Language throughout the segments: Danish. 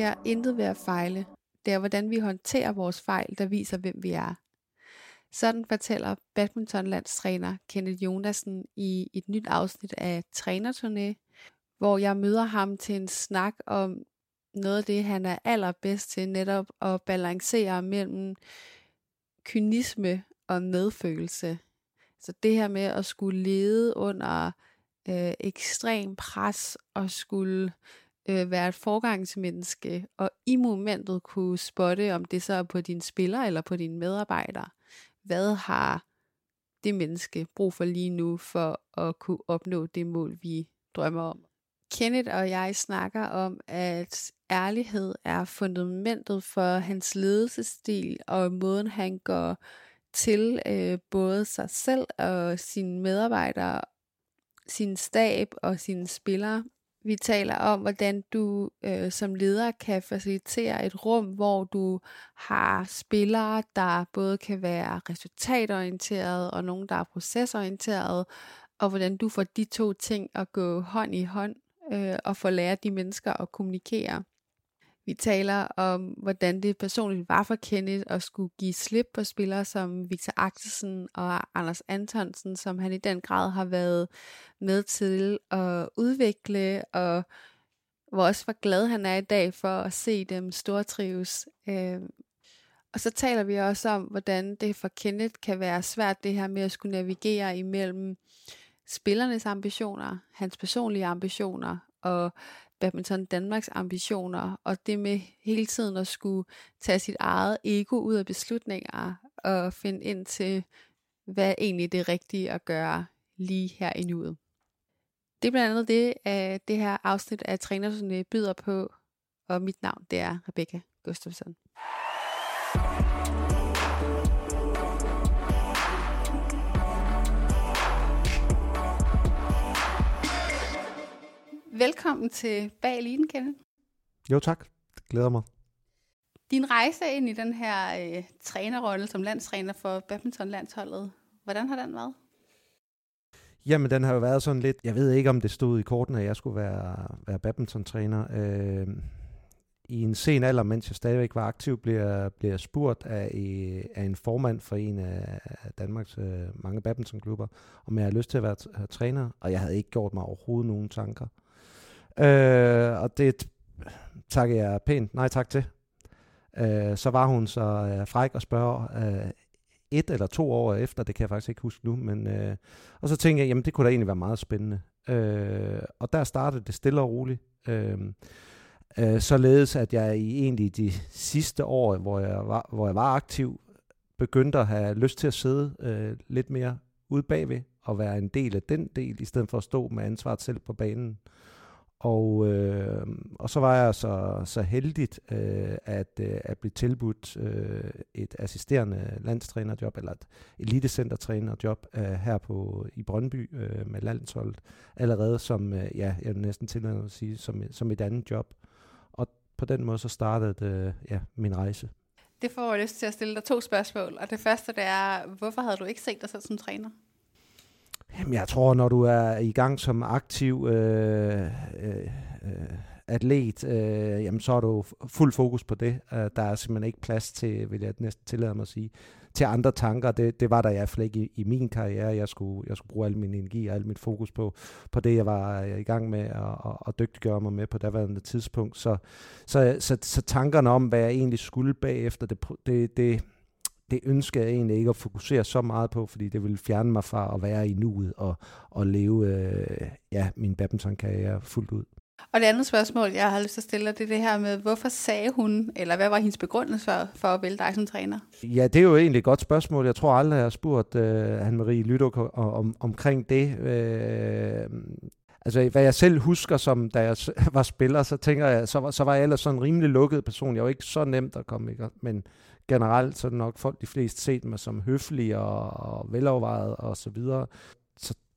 Der sker intet ved at fejle. Det er, hvordan vi håndterer vores fejl, der viser, hvem vi er. Sådan fortæller badmintonlandstræner Kenneth Jonasen i et nyt afsnit af Trænerturné, hvor jeg møder ham til en snak om noget af det, han er allerbedst til, netop at balancere mellem kynisme og medfølelse. Så det her med at skulle lede under øh, ekstrem pres og skulle øh, være et forgangsmenneske, og i momentet kunne spotte, om det så er på dine spillere eller på dine medarbejdere. Hvad har det menneske brug for lige nu, for at kunne opnå det mål, vi drømmer om? Kenneth og jeg snakker om, at ærlighed er fundamentet for hans ledelsesstil, og måden han går til øh, både sig selv og sine medarbejdere, sin stab og sine spillere vi taler om, hvordan du øh, som leder kan facilitere et rum, hvor du har spillere, der både kan være resultatorienterede og nogen, der er procesorienterede, og hvordan du får de to ting at gå hånd i hånd øh, og få lært de mennesker at kommunikere. Vi taler om, hvordan det personligt var for Kenneth at skulle give slip på spillere som Victor Axelsen og Anders Antonsen, som han i den grad har været med til at udvikle, og hvor også var glad han er i dag for at se dem stortrives. Øh, og så taler vi også om, hvordan det for Kenneth kan være svært det her med at skulle navigere imellem spillernes ambitioner, hans personlige ambitioner og badminton Danmarks ambitioner, og det med hele tiden at skulle tage sit eget ego ud af beslutninger, og finde ind til, hvad er egentlig det rigtige at gøre lige her i nuet. Det er blandt andet det, at det her afsnit af Trænerturné byder på, og mit navn det er Rebecca Gustafsson. Velkommen til Bag Eliten, Kenneth. Jo tak, det glæder mig. Din rejse ind i den her øh, trænerrolle som landstræner for badmintonlandsholdet, hvordan har den været? Jamen, den har jo været sådan lidt... Jeg ved ikke, om det stod i korten, at jeg skulle være, være badmintontræner. Øh, I en sen alder, mens jeg stadigvæk var aktiv, blev jeg, blev jeg spurgt af, af en formand for en af Danmarks øh, mange badmintonklubber, om jeg havde lyst til at være træner, og jeg havde ikke gjort mig overhovedet nogen tanker. Øh, Øh, og det takker jeg pænt nej tak til. Øh, så var hun så øh, fræk og spørger øh, et eller to år efter, det kan jeg faktisk ikke huske nu, men øh, og så tænkte jeg, jamen det kunne da egentlig være meget spændende. Øh, og der startede det stille og roligt. Øh, øh, således at jeg i egentlig de sidste år, hvor jeg var, hvor jeg var aktiv, begyndte at have lyst til at sidde øh, lidt mere ude bagved og være en del af den del, i stedet for at stå med ansvaret selv på banen. Og, øh, og så var jeg så, så heldigt øh, at, øh, at blive tilbudt øh, et assisterende landstrænerjob, eller et elitecentertrænerjob øh, her på i Brøndby øh, med landsholdet, allerede som, øh, ja, jeg vil næsten til at sige, som, som et andet job. Og på den måde så startede øh, ja, min rejse. Det får jeg lyst til at stille dig to spørgsmål, og det første det er, hvorfor havde du ikke set dig selv som træner? Jamen, jeg tror, når du er i gang som aktiv øh, atlet, øh, jamen, så er du fuld fokus på det. Øh, der er simpelthen ikke plads til, vil jeg næsten tillade mig at sige, til andre tanker. Det, det var der i hvert fald ikke i, i min karriere. Jeg skulle, jeg skulle bruge al min energi og al mit fokus på, på det, jeg var øh, i gang med at, at, at dygtiggøre mig med på daværende tidspunkt. Så, så, så, så tankerne om, hvad jeg egentlig skulle bagefter, det, det, det det ønsker jeg egentlig ikke at fokusere så meget på, fordi det ville fjerne mig fra at være i nuet og, og leve øh, ja, min badmintonkarriere fuldt ud. Og det andet spørgsmål, jeg har lyst til at stille, det er det her med, hvorfor sagde hun, eller hvad var hendes begrundelse for, for at vælge dig som træner? Ja, det er jo egentlig et godt spørgsmål. Jeg tror aldrig, jeg har spurgt øh, Anne-Marie Lydok om, omkring det. Øh, altså, hvad jeg selv husker, som da jeg var spiller, så tænker jeg, så var, så var jeg ellers sådan en rimelig lukket person. Jeg var ikke så nemt at komme, i men generelt så er det nok folk de fleste set mig som høflig og, og velovervejet og så videre.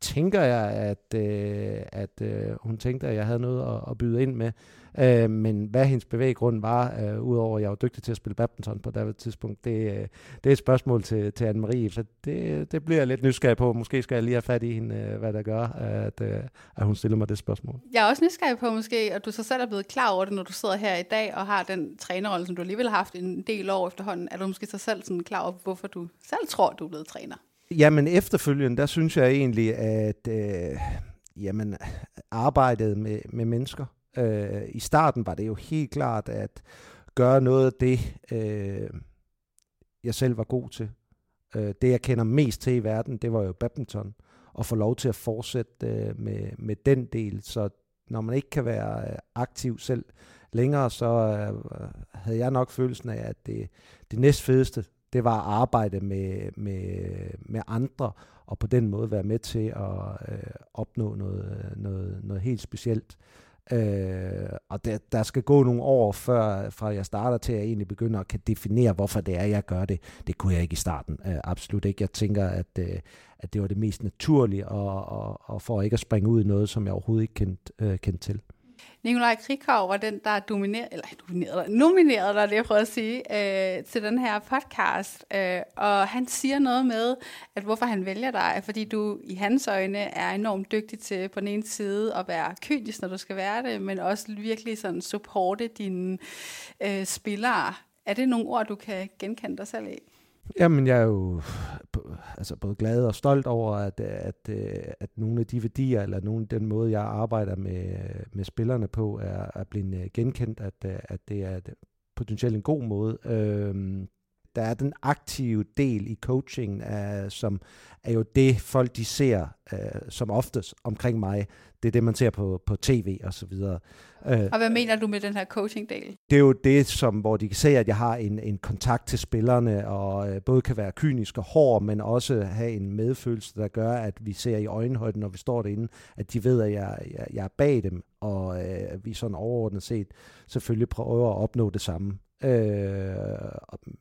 Tænker jeg, at, øh, at øh, hun tænkte, at jeg havde noget at, at byde ind med. Øh, men hvad hendes bevæggrund var, øh, udover at jeg var dygtig til at spille badminton på det tidspunkt, det, øh, det er et spørgsmål til, til Anne-Marie, så det, det bliver jeg lidt nysgerrig på. Måske skal jeg lige have fat i hende, øh, hvad der gør, at, øh, at hun stiller mig det spørgsmål. Jeg er også nysgerrig på måske, at du så selv er blevet klar over det, når du sidder her i dag og har den trænerrolle, som du alligevel har haft en del år efterhånden. Er du måske så selv sådan klar over, hvorfor du selv tror, du er blevet træner? Jamen efterfølgende, der synes jeg egentlig, at øh, jamen, arbejdet med, med mennesker, øh, i starten var det jo helt klart at gøre noget af det, øh, jeg selv var god til. Øh, det jeg kender mest til i verden, det var jo badminton, og få lov til at fortsætte øh, med, med den del. Så når man ikke kan være øh, aktiv selv længere, så øh, havde jeg nok følelsen af, at det, det næstfedeste, det var at arbejde med, med, med andre, og på den måde være med til at øh, opnå noget, noget, noget helt specielt. Øh, og der, der skal gå nogle år før fra jeg starter til at jeg egentlig begynder at kan definere, hvorfor det er, jeg gør det. Det kunne jeg ikke i starten. Øh, absolut ikke. Jeg tænker, at, øh, at det var det mest naturlige, og, og, og for ikke at springe ud i noget, som jeg overhovedet ikke kendte, øh, kendt til. Nikolaj Krikov var den, der dominerede, eller dominerede, nominerede dig, det jeg prøver at sige, øh, til den her podcast. Øh, og han siger noget med, at hvorfor han vælger dig, er fordi du i hans øjne er enormt dygtig til på den ene side at være kynisk, når du skal være det, men også virkelig sådan supporte dine øh, spillere. Er det nogle ord, du kan genkende dig selv i? Jamen, jeg er jo altså både glad og stolt over, at, at, at nogle af de værdier, eller nogle af den måde, jeg arbejder med, med spillerne på, er, er blevet øh, genkendt, at, øh, at det er potentielt en god måde. Øhm, der er den aktive del i coachingen, uh, øh, som er jo det, folk de ser uh, som oftest omkring mig. Det er det, man ser på, på tv og så videre. Uh, og hvad mener du med den her coaching-del? Det er jo det, som, hvor de kan se, at jeg har en, en kontakt til spillerne, og uh, både kan være kynisk og hård, men også have en medfølelse, der gør, at vi ser i øjenhøjden, når vi står derinde, at de ved, at jeg, jeg, jeg er bag dem, og uh, vi sådan overordnet set selvfølgelig prøver at opnå det samme. Øh,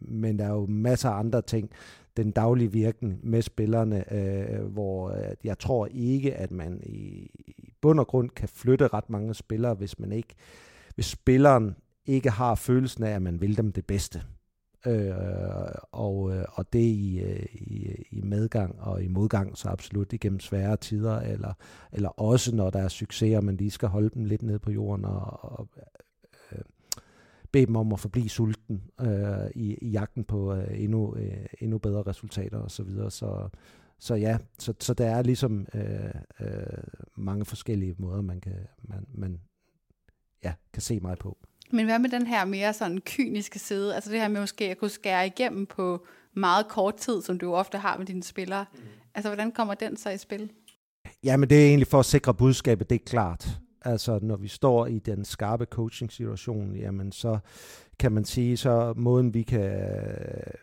men der er jo masser af andre ting. Den daglige virken med spillerne, øh, hvor øh, jeg tror ikke, at man i, i bund og grund kan flytte ret mange spillere, hvis man ikke, hvis spilleren ikke har følelsen af, at man vil dem det bedste. Øh, og, øh, og det i, øh, i, i medgang og i modgang, så absolut igennem svære tider, eller, eller også når der er succeser, man lige skal holde dem lidt ned på jorden og, og bede dem om at forblive sulten øh, i, i jagten på øh, endnu, øh, endnu bedre resultater osv. Så, videre. så så ja, så, så der er ligesom øh, øh, mange forskellige måder, man kan, man, man ja, kan se mig på. Men hvad med den her mere sådan kyniske side? Altså det her med måske at kunne skære igennem på meget kort tid, som du jo ofte har med dine spillere. Mm. Altså hvordan kommer den så i spil? Jamen det er egentlig for at sikre budskabet, det er klart. Altså når vi står i den skarpe coaching-situation, jamen så kan man sige, så måden vi kan,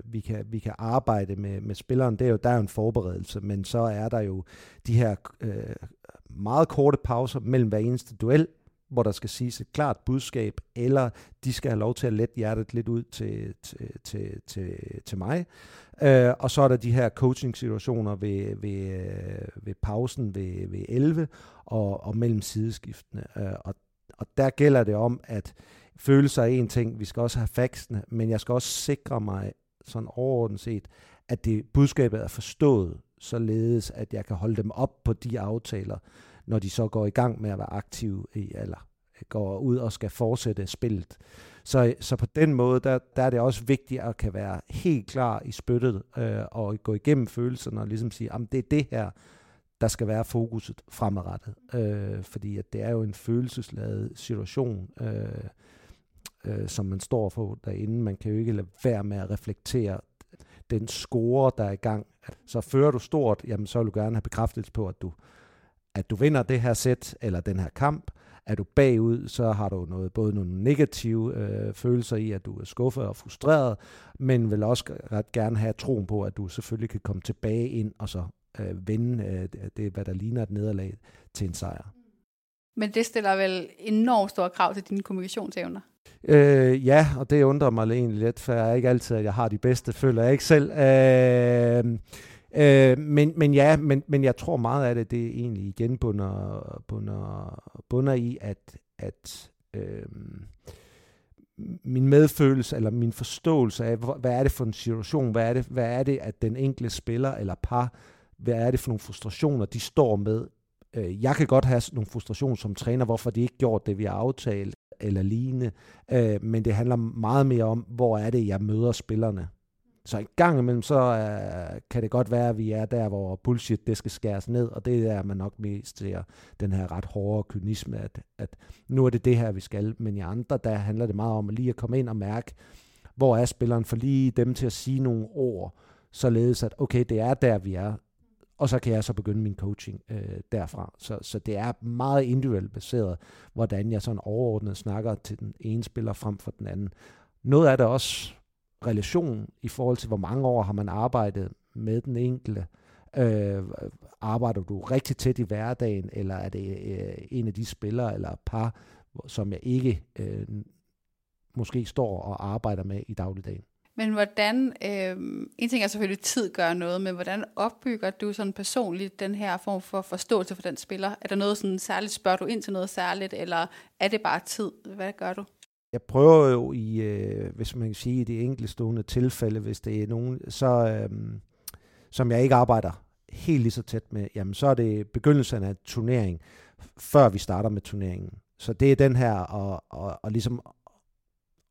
vi kan, vi kan arbejde med, med spilleren, det er jo, der er jo en forberedelse, men så er der jo de her øh, meget korte pauser mellem hver eneste duel, hvor der skal siges et klart budskab, eller de skal have lov til at lette hjertet lidt ud til, til, til, til, til mig. Øh, og så er der de her coaching-situationer ved, ved, øh, ved pausen ved, ved 11 og, og mellem sideskiftene. Øh, og, og der gælder det om, at følelser er en ting, vi skal også have faxene, men jeg skal også sikre mig sådan overordnet set, at det budskabet er forstået, således at jeg kan holde dem op på de aftaler, når de så går i gang med at være aktive i, eller går ud og skal fortsætte spillet. Så, så på den måde, der, der er det også vigtigt at kan være helt klar i spyttet øh, og gå igennem følelserne og ligesom sige, at det er det her, der skal være fokuset fremadrettet. Øh, fordi at det er jo en følelsesladet situation, øh, øh, som man står for derinde. Man kan jo ikke lade være med at reflektere den score, der er i gang. Så fører du stort, jamen så vil du gerne have bekræftelse på, at du, at du vinder det her sæt eller den her kamp. Er du bagud, så har du noget, både nogle negative øh, følelser i, at du er skuffet og frustreret, men vil også ret gerne have troen på, at du selvfølgelig kan komme tilbage ind og så øh, vende øh, det, hvad der ligner et nederlag, til en sejr. Men det stiller vel enormt store krav til dine kommunikationsevner? Øh, ja, og det undrer mig egentlig lidt, for jeg er ikke altid, at jeg har de bedste, føler jeg ikke selv. Øh, øh, men, men ja, men, men jeg tror meget af det, det er egentlig igen bunder, bunder, bunder i, at, at øh, min medfølelse eller min forståelse af, hvad er det for en situation, hvad er det, hvad er det at den enkelte spiller eller par, hvad er det for nogle frustrationer, de står med. Øh, jeg kan godt have nogle frustrationer som træner, hvorfor de ikke gjort det, vi har aftalt eller lignende, øh, men det handler meget mere om, hvor er det, jeg møder spillerne. Så i gang imellem, så øh, kan det godt være, at vi er der, hvor bullshit, det skal skæres ned, og det er man nok mest ser den her ret hårde kynisme, at, at nu er det det her, vi skal, men i andre, der handler det meget om at lige at komme ind og mærke, hvor er spilleren, for lige dem til at sige nogle ord, således at, okay, det er der, vi er, og så kan jeg så begynde min coaching øh, derfra. Så, så det er meget individuelt baseret, hvordan jeg sådan overordnet snakker til den ene spiller frem for den anden. Noget af det også relation i forhold til, hvor mange år har man arbejdet med den enkelte. Øh, arbejder du rigtig tæt i hverdagen, eller er det øh, en af de spillere eller par, som jeg ikke øh, måske står og arbejder med i dagligdagen? Men hvordan, øh, en ting er selvfølgelig tid gør noget, men hvordan opbygger du sådan personligt den her form for forståelse for den spiller? Er der noget sådan særligt, spørger du ind til noget særligt, eller er det bare tid? Hvad gør du? Jeg prøver jo i, øh, hvis man kan sige, i de enkeltstående tilfælde, hvis det er nogen, så, øh, som jeg ikke arbejder helt lige så tæt med, jamen så er det begyndelsen af turnering, før vi starter med turneringen. Så det er den her, og, og, og ligesom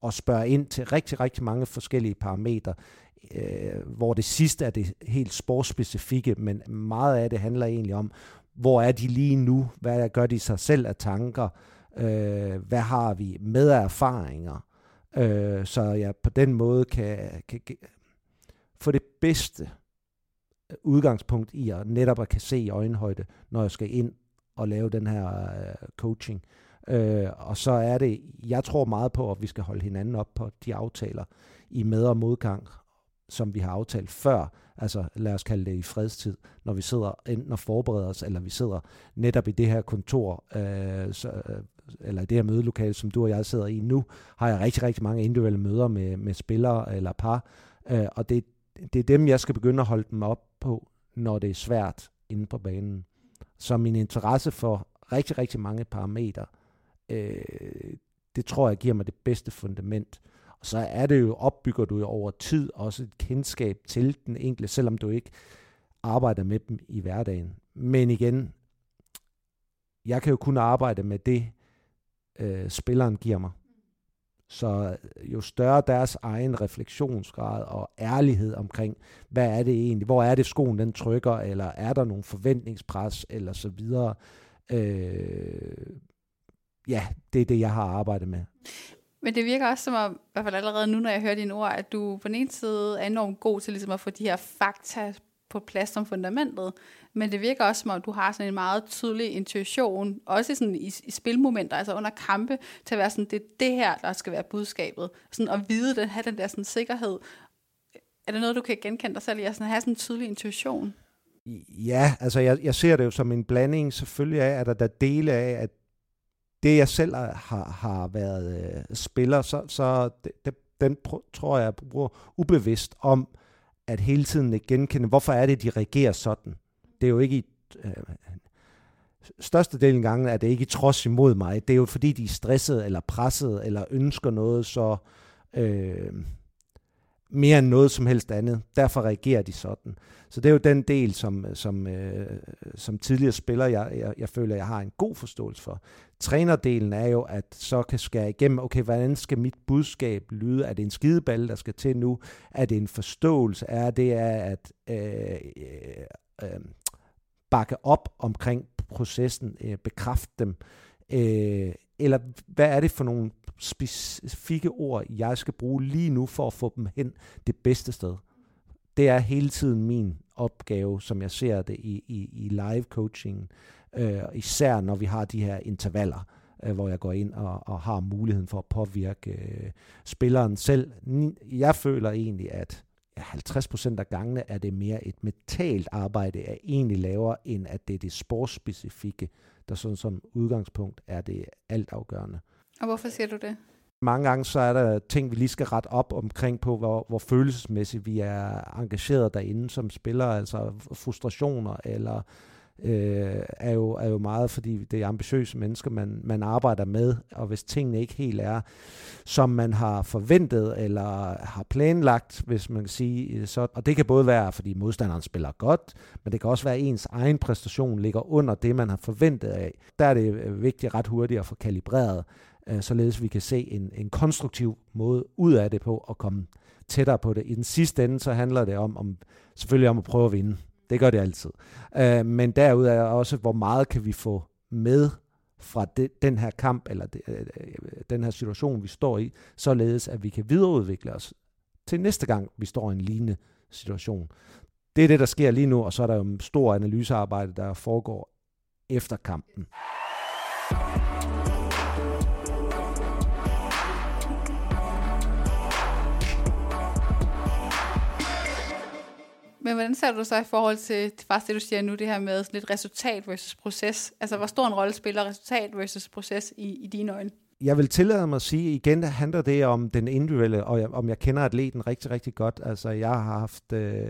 at spørge ind til rigtig, rigtig mange forskellige parametre, øh, hvor det sidste er det helt sportsspecifikke, men meget af det handler egentlig om, hvor er de lige nu, hvad gør de sig selv af tanker, øh, Øh, hvad har vi med af erfaringer, øh, så jeg på den måde kan, kan, kan få det bedste udgangspunkt i at netop at kan se i øjenhøjde, når jeg skal ind og lave den her øh, coaching. Øh, og så er det, jeg tror meget på, at vi skal holde hinanden op på de aftaler i med- og modgang, som vi har aftalt før. Altså lad os kalde det i fredstid, når vi sidder enten og forbereder os, eller vi sidder netop i det her kontor, øh, så, øh, eller det her mødelokale, som du og jeg sidder i nu, har jeg rigtig, rigtig mange individuelle møder med, med spillere eller par, øh, og det, det er dem, jeg skal begynde at holde dem op på, når det er svært inde på banen. Så min interesse for rigtig, rigtig mange parametre, øh, det tror jeg giver mig det bedste fundament. Og så er det jo, opbygger du jo over tid også et kendskab til den enkelte, selvom du ikke arbejder med dem i hverdagen. Men igen, jeg kan jo kun arbejde med det, øh, spilleren giver mig. Så jo større deres egen refleksionsgrad og ærlighed omkring, hvad er det egentlig, hvor er det skoen den trykker, eller er der nogle forventningspres, eller så videre. Øh, ja, det er det, jeg har arbejdet med. Men det virker også som om, i hvert fald allerede nu, når jeg hører dine ord, at du på den ene side er enormt god til ligesom at få de her fakta på plads som fundamentet, men det virker også som om, du har sådan en meget tydelig intuition, også sådan i, i spilmomenter, altså under kampe, til at være sådan, det er det her, der skal være budskabet. Sådan at vide det, have den der sådan sikkerhed. Er det noget, du kan genkende dig selv i, at sådan have sådan en tydelig intuition? Ja, altså jeg, jeg ser det jo som en blanding selvfølgelig af, at der, der dele af, at det jeg selv har, har været øh, spiller, så, så det, det, den pr- tror jeg bruger ubevidst om at hele tiden genkende, hvorfor er det, de reagerer sådan. Det er jo ikke i, øh, størstedelen af gangen er det ikke i trods imod mig. Det er jo fordi, de er stressede eller presset eller ønsker noget så øh, mere end noget som helst andet. Derfor reagerer de sådan. Så det er jo den del, som, som, øh, som tidligere spiller, jeg, jeg, jeg føler, jeg har en god forståelse for. Trænerdelen er jo, at så kan skære igennem, okay, hvordan skal mit budskab lyde? Er det en skideball, der skal til nu? Er det en forståelse? Er det at øh, øh, øh, bakke op omkring processen, øh, bekræfte dem? Øh, eller hvad er det for nogle specifikke ord, jeg skal bruge lige nu for at få dem hen det bedste sted? Det er hele tiden min opgave, som jeg ser det i, i, i live coaching, øh, især når vi har de her intervaller, øh, hvor jeg går ind og, og har muligheden for at påvirke øh, spilleren selv. Jeg føler egentlig, at 50% af gangene er det mere et mentalt arbejde, jeg egentlig laver, end at det er det sportsspecifikke, der sådan som udgangspunkt er det altafgørende. Og hvorfor siger du det? Mange gange så er der ting, vi lige skal rette op omkring på, hvor, hvor følelsesmæssigt vi er engageret derinde som spillere, altså frustrationer eller øh, er, jo, er jo meget, fordi det er ambitiøse mennesker, man, man arbejder med, og hvis tingene ikke helt er, som man har forventet eller har planlagt, hvis man kan sige øh, så, og det kan både være, fordi modstanderen spiller godt, men det kan også være, at ens egen præstation ligger under det, man har forventet af. Der er det øh, vigtigt ret hurtigt at få kalibreret, øh, således vi kan se en, en konstruktiv måde ud af det på at komme tættere på det. I den sidste ende, så handler det om, om selvfølgelig om at prøve at vinde. Det gør det altid. Øh, men derudover også, hvor meget kan vi få med fra de, den her kamp, eller de, øh, øh, den her situation, vi står i, således at vi kan videreudvikle os til næste gang, vi står i en lignende situation. Det er det, der sker lige nu, og så er der jo stor analysearbejde, der foregår efter kampen. Men hvordan ser du så i forhold til faktisk det, du siger nu, det her med lidt resultat versus proces? Altså, hvor stor en rolle spiller resultat versus proces i, i dine øjne? Jeg vil tillade mig at sige, igen handler det om den individuelle, og jeg, om jeg kender atleten rigtig, rigtig godt. Altså, jeg har haft øh,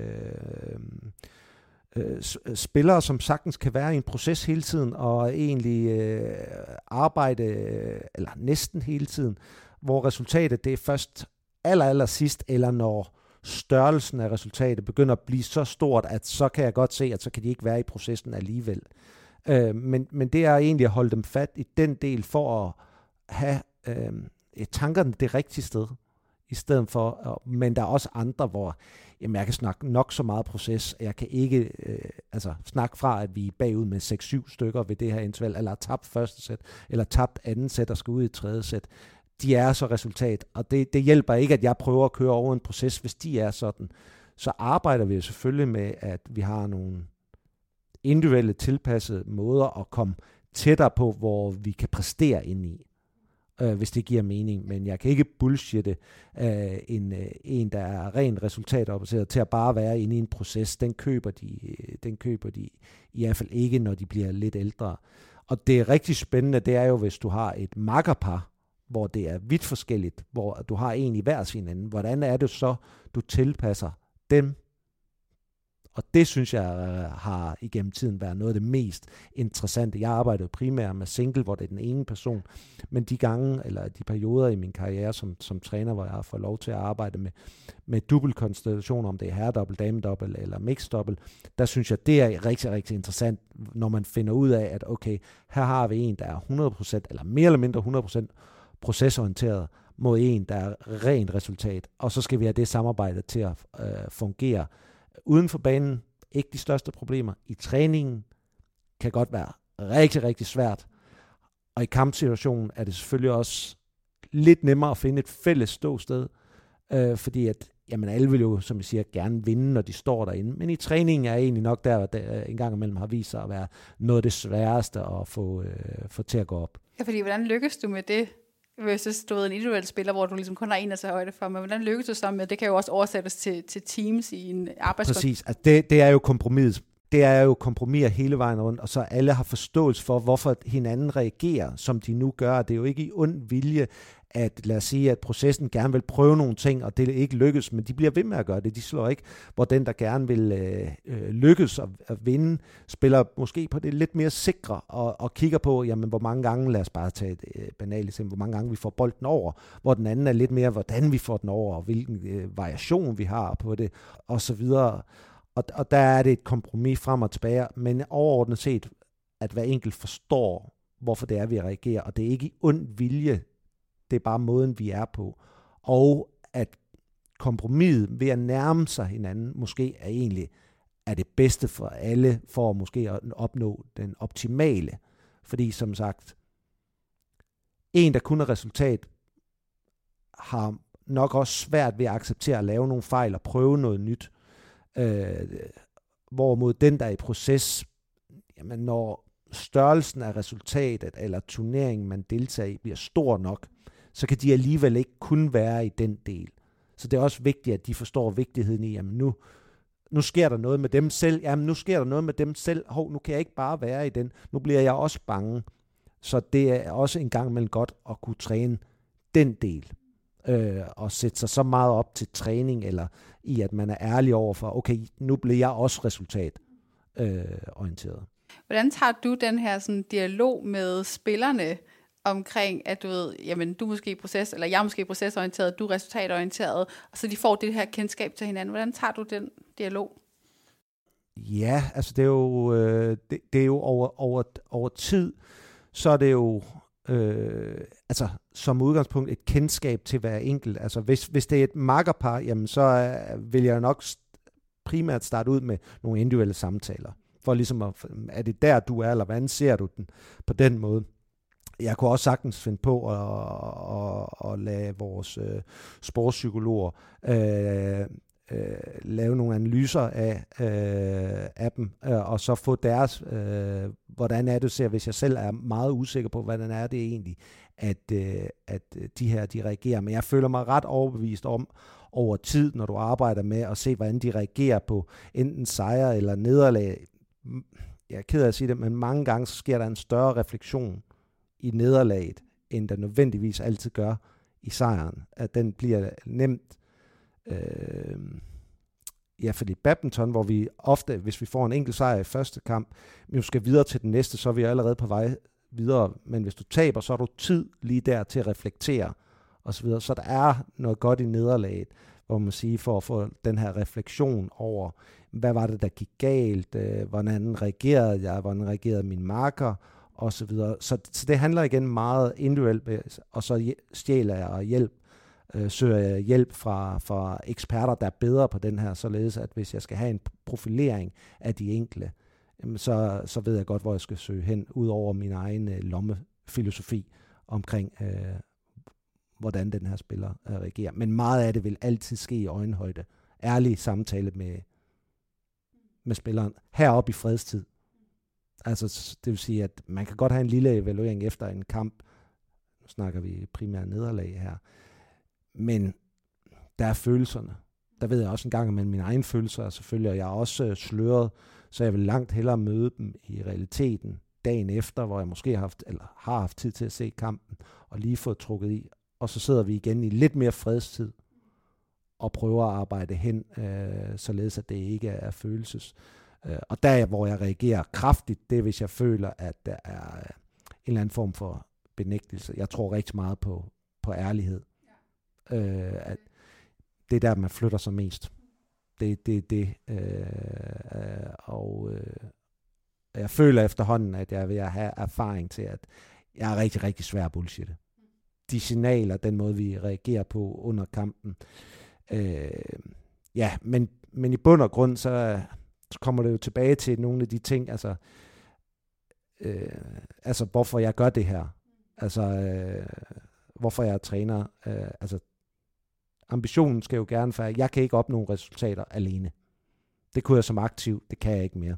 øh, øh, spillere, som sagtens kan være i en proces hele tiden, og egentlig øh, arbejde, eller næsten hele tiden, hvor resultatet det er først aller, aller sidst, eller når størrelsen af resultatet begynder at blive så stort, at så kan jeg godt se, at så kan de ikke være i processen alligevel. Øh, men, men det er egentlig at holde dem fat i den del for at have øh, tankerne det rigtige sted, i stedet for, men der er også andre, hvor jamen, jeg kan snakke nok så meget proces, jeg kan ikke øh, altså, snakke fra, at vi er bagud med 6-7 stykker ved det her interval, eller tabt første sæt, eller tabt anden sæt og skal ud i tredje sæt de er så resultat. Og det, det hjælper ikke, at jeg prøver at køre over en proces, hvis de er sådan. Så arbejder vi jo selvfølgelig med, at vi har nogle individuelle tilpassede måder at komme tættere på, hvor vi kan præstere ind i, øh, hvis det giver mening. Men jeg kan ikke bullshitte øh, en, øh, en, der er rent resultatorienteret til at bare være inde i en proces. Den køber de, øh, den køber de i hvert fald ikke, når de bliver lidt ældre. Og det er rigtig spændende, det er jo, hvis du har et makkerpar, hvor det er vidt forskelligt, hvor du har en i hver sin ende. Hvordan er det så, du tilpasser dem Og det synes jeg øh, har igennem tiden været noget af det mest interessante. Jeg arbejdede primært med single, hvor det er den ene person, men de gange, eller de perioder i min karriere som, som træner, hvor jeg har fået lov til at arbejde med, med dubbelkonstellationer, om det er herredobbelt, damedobbelt eller mixdobbelt, der synes jeg, det er rigtig, rigtig interessant, når man finder ud af, at okay, her har vi en, der er 100%, eller mere eller mindre 100% procesorienteret, mod en, der er rent resultat. Og så skal vi have det samarbejde til at øh, fungere uden for banen. Ikke de største problemer. I træningen kan godt være rigtig, rigtig svært. Og i kampsituationen er det selvfølgelig også lidt nemmere at finde et fælles ståsted, øh, fordi at jamen alle vil jo, som jeg siger, gerne vinde, når de står derinde. Men i træningen er egentlig nok der, der øh, en gang imellem har vist sig at være noget af det sværeste at få, øh, få til at gå op. Ja, fordi hvordan lykkes du med det? Versus du ved, en individuel spiller, hvor du ligesom kun har en at tage højde for. Men hvordan lykkes du så med, det kan jo også oversættes til, til teams i en arbejdsgruppe. Præcis, altså det, det er jo kompromis. Det er jo kompromis hele vejen rundt, og så alle har forståelse for, hvorfor hinanden reagerer, som de nu gør. Det er jo ikke i ond vilje, at lad os sige, at processen gerne vil prøve nogle ting, og det ikke lykkes, men de bliver ved med at gøre det. De slår ikke, hvor den, der gerne vil øh, øh lykkes og, at vinde, spiller måske på det lidt mere sikre, og, og kigger på, jamen, hvor mange gange, lad os bare tage et øh, banalt eksempel, hvor mange gange vi får bolden over, hvor den anden er lidt mere, hvordan vi får den over, og hvilken øh, variation vi har på det, og så videre. Og, og der er det et kompromis frem og tilbage, men overordnet set, at hver enkelt forstår, hvorfor det er, vi reagerer, og det er ikke i ond vilje, det er bare måden, vi er på. Og at kompromiset ved at nærme sig hinanden måske er egentlig er det bedste for alle, for at måske at opnå den optimale. Fordi som sagt, en, der kun er resultat, har nok også svært ved at acceptere at lave nogle fejl og prøve noget nyt. Øh, hvorimod den, der er i proces, jamen når størrelsen af resultatet eller turneringen, man deltager i, bliver stor nok, så kan de alligevel ikke kun være i den del. Så det er også vigtigt, at de forstår vigtigheden i, jamen nu, nu sker der noget med dem selv. Jamen nu sker der noget med dem selv. Hov, nu kan jeg ikke bare være i den. Nu bliver jeg også bange. Så det er også en gang imellem godt at kunne træne den del. Øh, og sætte sig så meget op til træning, eller i at man er ærlig over for, okay, nu bliver jeg også resultat øh, orienteret. Hvordan tager du den her sådan, dialog med spillerne, omkring, at du ved, jamen du er måske proces, eller jeg er måske procesorienteret, du er resultatorienteret, og så de får det her kendskab til hinanden. Hvordan tager du den dialog? Ja, altså det er jo, øh, det, det er jo over, over, over tid, så er det jo øh, altså som udgangspunkt et kendskab til hver enkelt. Altså hvis, hvis det er et makkerpar, jamen så øh, vil jeg nok primært starte ud med nogle individuelle samtaler. For ligesom at, er det der du er, eller hvordan ser du den på den måde? Jeg kunne også sagtens finde på at, at, at lade vores øh, sportspsykologer øh, øh, lave nogle analyser af, øh, af dem, øh, og så få deres, øh, hvordan er det ser, hvis jeg selv er meget usikker på, hvordan er det egentlig, at, øh, at de her, de reagerer. Men jeg føler mig ret overbevist om, over tid, når du arbejder med at se, hvordan de reagerer på enten sejre eller nederlag. Jeg er ked af at sige det, men mange gange så sker der en større refleksion i nederlaget, end der nødvendigvis altid gør i sejren. At den bliver nemt, øh, ja, fordi badminton, hvor vi ofte, hvis vi får en enkelt sejr i første kamp, vi skal videre til den næste, så er vi allerede på vej videre. Men hvis du taber, så har du tid lige der til at reflektere og så videre. Så der er noget godt i nederlaget, hvor man siger, for at få den her refleksion over, hvad var det, der gik galt, øh, hvordan reagerede jeg, hvordan reagerede min marker, og så videre. Så, så det handler igen meget individuelt, og så stjæler jeg hjælp, øh, søger jeg hjælp fra, fra eksperter, der er bedre på den her, således at hvis jeg skal have en profilering af de enkelte, så, så ved jeg godt, hvor jeg skal søge hen, ud over min egen øh, lommefilosofi omkring, øh, hvordan den her spiller øh, reagerer. Men meget af det vil altid ske i øjenhøjde. Ærlig samtale med, med spilleren. Heroppe i fredstid, Altså, det vil sige, at man kan godt have en lille evaluering efter en kamp. Nu snakker vi primært nederlag her. Men der er følelserne. Der ved jeg også en gang med mine egne følelser, er selvfølgelig, og jeg er også øh, sløret, så jeg vil langt hellere møde dem i realiteten dagen efter, hvor jeg måske har haft, eller har haft tid til at se kampen, og lige få trukket i. Og så sidder vi igen i lidt mere fredstid, og prøver at arbejde hen, øh, således at det ikke er følelses. Øh, og der, hvor jeg reagerer kraftigt, det er, hvis jeg føler, at der er øh, en eller anden form for benægtelse. Jeg tror rigtig meget på, på ærlighed. Ja. Øh, at det er der, man flytter sig mest. Det det, det. Øh, øh, og øh, jeg føler efterhånden, at jeg er at have erfaring til, at jeg er rigtig, rigtig svær at bullshitte. De signaler, den måde, vi reagerer på under kampen. Øh, ja, men, men i bund og grund, så, så kommer det jo tilbage til nogle af de ting, altså, øh, altså hvorfor jeg gør det her. Altså, øh, hvorfor jeg er træner. Øh, altså, ambitionen skal jo gerne være, jeg kan ikke opnå resultater alene. Det kunne jeg som aktiv, det kan jeg ikke mere.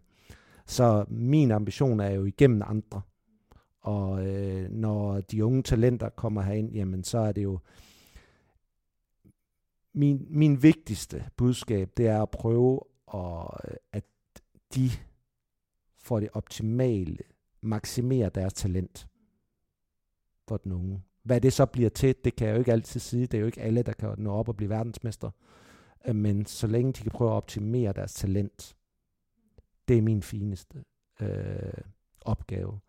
Så min ambition er jo igennem andre. Og øh, når de unge talenter kommer herind, jamen så er det jo min, min vigtigste budskab, det er at prøve, og øh, at de får det optimale, maksimerer deres talent for den unge. Hvad det så bliver til, det kan jeg jo ikke altid sige. Det er jo ikke alle, der kan nå op og blive verdensmester. Øh, men så længe de kan prøve at optimere deres talent, det er min fineste øh, opgave.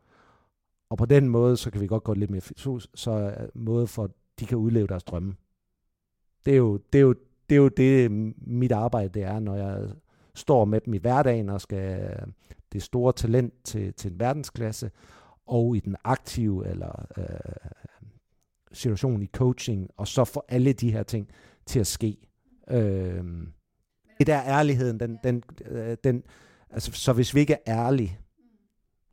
Og på den måde, så kan vi godt gå lidt mere så, så måde for, at de kan udleve deres drømme. Det er jo det, er jo, det, er jo det mit arbejde det er, når jeg står med dem i hverdagen og skal det store talent til, til en verdensklasse, og i den aktive eller øh, situation i coaching, og så få alle de her ting til at ske. Øh, det der ærligheden, den, den, øh, den, altså, så hvis vi ikke er ærlige,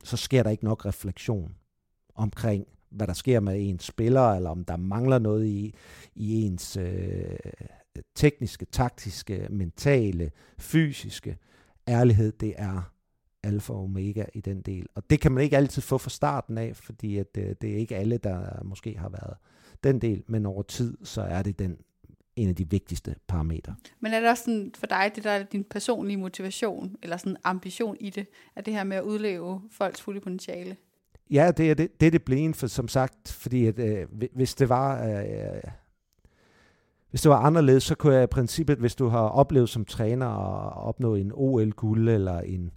så sker der ikke nok refleksion omkring, hvad der sker med ens spiller, eller om der mangler noget i, i ens øh, tekniske, taktiske, mentale, fysiske ærlighed. Det er alfa og omega i den del. Og det kan man ikke altid få fra starten af, fordi at, øh, det er ikke alle, der måske har været den del, men over tid, så er det den en af de vigtigste parametre. Men er det også sådan for dig, det der er din personlige motivation, eller sådan ambition i det, er det her med at udleve folks fulde potentiale? Ja, det er det, det, er det blev for, som sagt, fordi at, øh, hvis det var... Øh, hvis det var anderledes, så kunne jeg i princippet, hvis du har oplevet som træner at opnå en OL-guld eller en,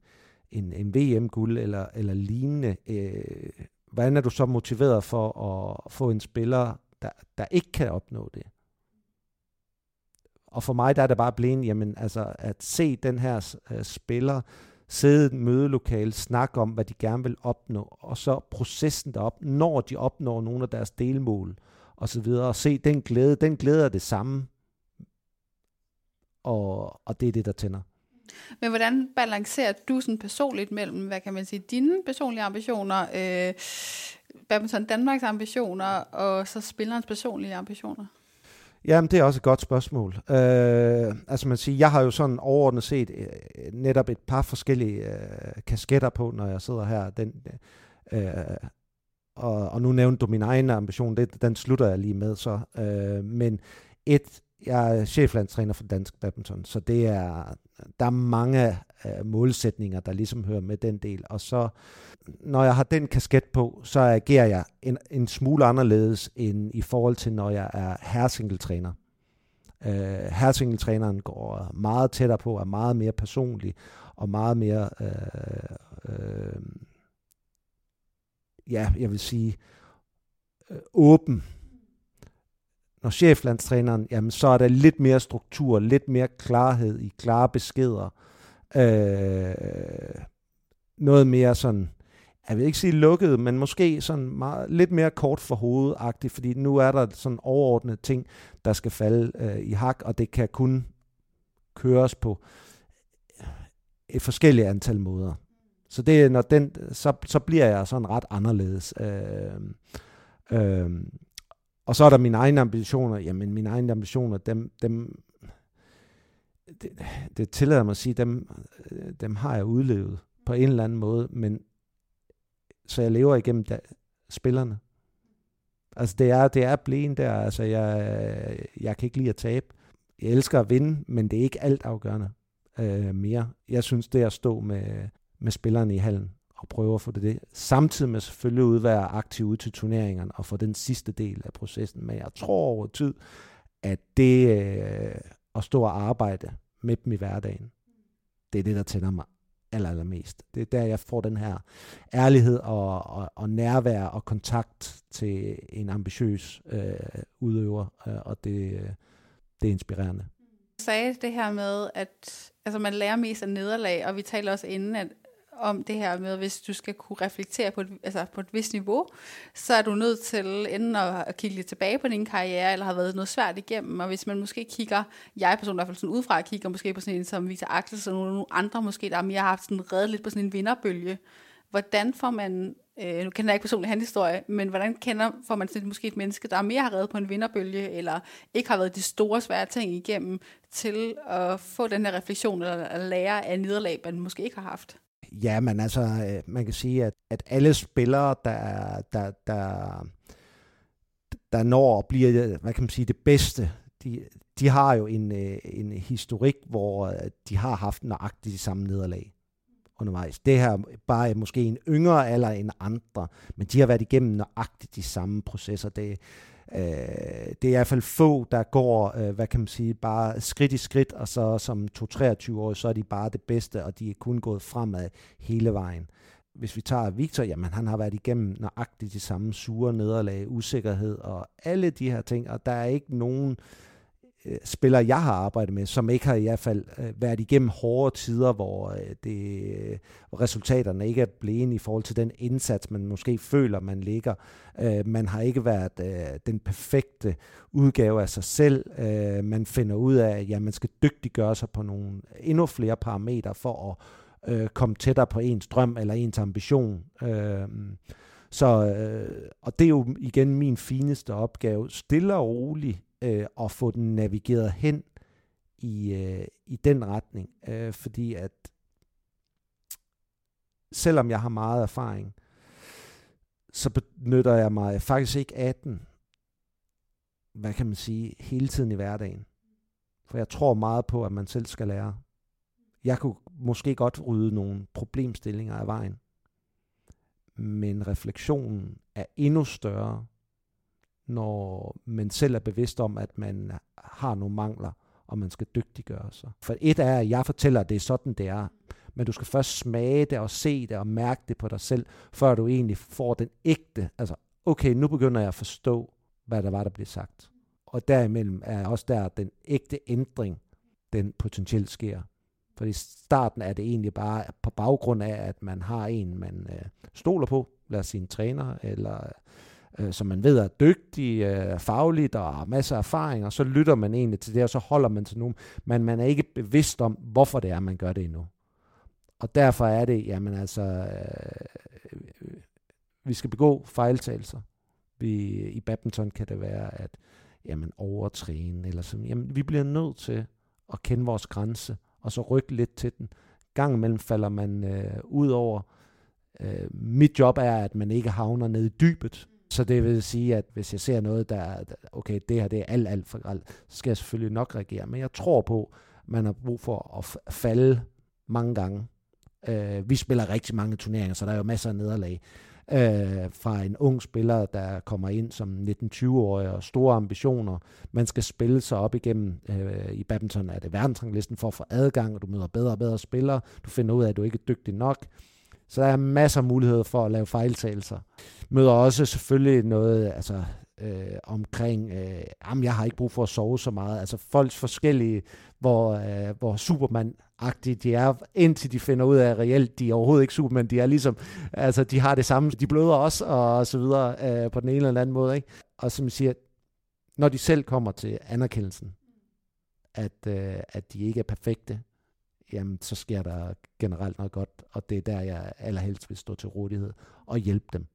en, en VM-guld eller, eller lignende, øh, hvordan er du så motiveret for at få en spiller, der, der ikke kan opnå det? Og for mig der er det bare blevet, jamen altså at se den her øh, spiller sidde i et mødelokale, snakke om, hvad de gerne vil opnå, og så processen derop, når de opnår nogle af deres delmål, og så videre, og se den glæde, den glæde er det samme, og, og det er det, der tænder. Men hvordan balancerer du sådan personligt mellem, hvad kan man sige, dine personlige ambitioner, øh, badminton Danmarks ambitioner, og så spillerens personlige ambitioner? Jamen, det er også et godt spørgsmål. Øh, altså man siger, jeg har jo sådan overordnet set øh, netop et par forskellige øh, kasketter på, når jeg sidder her. Den, øh, og, og nu nævnte du min egen ambition, det, den slutter jeg lige med så. Øh, men et, jeg er cheflandstræner for Dansk Badminton, så det er, der er mange øh, målsætninger, der ligesom hører med den del. Og så, når jeg har den kasket på, så agerer jeg en, en smule anderledes end i forhold til, når jeg er hersingeltræner. Øh, hersingeltræneren går meget tættere på, er meget mere personlig og meget mere, øh, øh, ja, jeg vil sige, øh, åben når cheflandstræneren, jamen så er der lidt mere struktur, lidt mere klarhed i klare beskeder. Øh, noget mere sådan, jeg vil ikke sige lukket, men måske sådan meget, lidt mere kort for hovedet fordi nu er der sådan overordnede ting, der skal falde øh, i hak, og det kan kun køres på øh, et forskelligt antal måder. Så det når den, så, så bliver jeg sådan ret anderledes. Øh, øh, og så er der mine egne ambitioner. Jamen, mine egne ambitioner, dem, dem det, det tillader mig at sige, dem, øh, dem har jeg udlevet på en eller anden måde, men så jeg lever igennem da, spillerne. Altså det er, det er blæen der, altså jeg, jeg kan ikke lide at tabe. Jeg elsker at vinde, men det er ikke alt afgørende øh, mere. Jeg synes, det er at stå med, med spillerne i hallen og prøve at få det, det. Samtidig med selvfølgelig at være aktiv ud til turneringerne og få den sidste del af processen. Men jeg tror over tid, at det, øh, at stå og arbejde med dem i hverdagen. Det er det, der tænder mig aller, allermest. Det er der, jeg får den her ærlighed og, og, og nærvær og kontakt til en ambitiøs øh, udøver, øh, og det, øh, det er inspirerende. Du sagde det her med, at altså man lærer mest af nederlag, og vi taler også inden, at om det her med, hvis du skal kunne reflektere på et, altså på et vist niveau, så er du nødt til enten at, kigge lidt tilbage på din karriere, eller har været noget svært igennem, og hvis man måske kigger, jeg personligt i hvert fald sådan udefra, kigger måske på sådan en som Victor Axel, og nogle andre måske, der mere har haft sådan reddet lidt på sådan en vinderbølge, hvordan får man, øh, nu kender jeg ikke personlig handhistorie, men hvordan kender, får man sådan måske et menneske, der mere har reddet på en vinderbølge, eller ikke har været de store svære ting igennem, til at få den her refleksion, eller at lære af nederlag, man måske ikke har haft? Ja, men altså, øh, man kan sige, at, at alle spillere, der, der, der, der når og bliver, øh, hvad kan man sige, det bedste, de, de har jo en, øh, en historik, hvor øh, de har haft nøjagtigt de samme nederlag undervejs. Det her bare måske en yngre alder end andre, men de har været igennem nøjagtigt de samme processer. Det, øh, det er i hvert fald få, der går, øh, hvad kan man sige, bare skridt i skridt, og så som 2-23 år, så er de bare det bedste, og de er kun gået fremad hele vejen. Hvis vi tager Victor, jamen han har været igennem nøjagtigt de samme sure nederlag, usikkerhed og alle de her ting, og der er ikke nogen øh, Øh, spillere, jeg har arbejdet med, som ikke har i hvert fald øh, været igennem hårde tider, hvor, øh, det, hvor resultaterne ikke er blevet i forhold til den indsats, man måske føler, man ligger. Man har ikke været den perfekte udgave af sig selv. Man finder ud af, at ja, man skal dygtiggøre sig på nogle endnu flere parametre for at komme tættere på ens drøm eller ens ambition. Så, og det er jo igen min fineste opgave, stille og roligt øh, og få den navigeret hen i, øh, i den retning. Øh, fordi at selvom jeg har meget erfaring, så benytter jeg mig faktisk ikke af den, hvad kan man sige, hele tiden i hverdagen. For jeg tror meget på, at man selv skal lære. Jeg kunne måske godt rydde nogle problemstillinger af vejen, men refleksionen er endnu større, når man selv er bevidst om, at man har nogle mangler, og man skal dygtiggøre sig. For et er, at jeg fortæller, at det er sådan, det er. Men du skal først smage det og se det og mærke det på dig selv, før du egentlig får den ægte, altså okay, nu begynder jeg at forstå, hvad der var, der blev sagt. Og derimellem er også der, den ægte ændring, den potentielt sker. For i starten er det egentlig bare på baggrund af, at man har en, man øh, stoler på, lad os sige en træner, eller øh, som man ved er dygtig, øh, fagligt og har masser af erfaring, og så lytter man egentlig til det, og så holder man til nogen, men man er ikke bevidst om, hvorfor det er, man gør det endnu. Og derfor er det, jamen altså, øh, vi skal begå fejltagelser. Vi, I badminton kan det være, at jamen, overtræne, eller sådan. Jamen, vi bliver nødt til at kende vores grænse, og så rykke lidt til den. Gang imellem falder man øh, ud over. Øh, mit job er, at man ikke havner ned i dybet, så det vil sige, at hvis jeg ser noget, der er, okay, det her det er alt, alt for gralt, så skal jeg selvfølgelig nok reagere. Men jeg tror på, at man har brug for at falde mange gange. Øh, vi spiller rigtig mange turneringer, så der er jo masser af nederlag. Øh, fra en ung spiller, der kommer ind som 19-20-årig og store ambitioner. Man skal spille sig op igennem. Øh, I badminton er det verdensranglisten for at få adgang, og du møder bedre og bedre spillere. Du finder ud af, at du ikke er dygtig nok. Så der er masser af muligheder for at lave fejltagelser. Møder også selvfølgelig noget altså, øh, omkring, øh, jamen jeg har ikke brug for at sove så meget. Altså folks forskellige, hvor, øh, hvor Superman-agtige de er, indtil de finder ud af, at reelt de er overhovedet ikke Superman. De er ligesom, altså de har det samme, de bløder også, og så videre, øh, på den ene eller anden måde. Ikke? Og som jeg siger, når de selv kommer til anerkendelsen, at, øh, at de ikke er perfekte, jamen så sker der generelt noget godt, og det er der, jeg allerhelst vil stå til rådighed og hjælpe dem,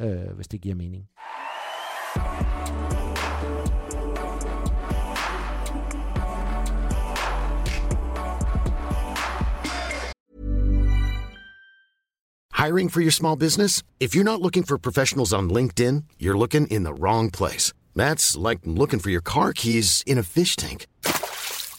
øh, hvis det giver mening. Hiring for your small business? If you're not looking for professionals on LinkedIn, you're looking in the wrong place. That's like looking for your car keys in a fish tank.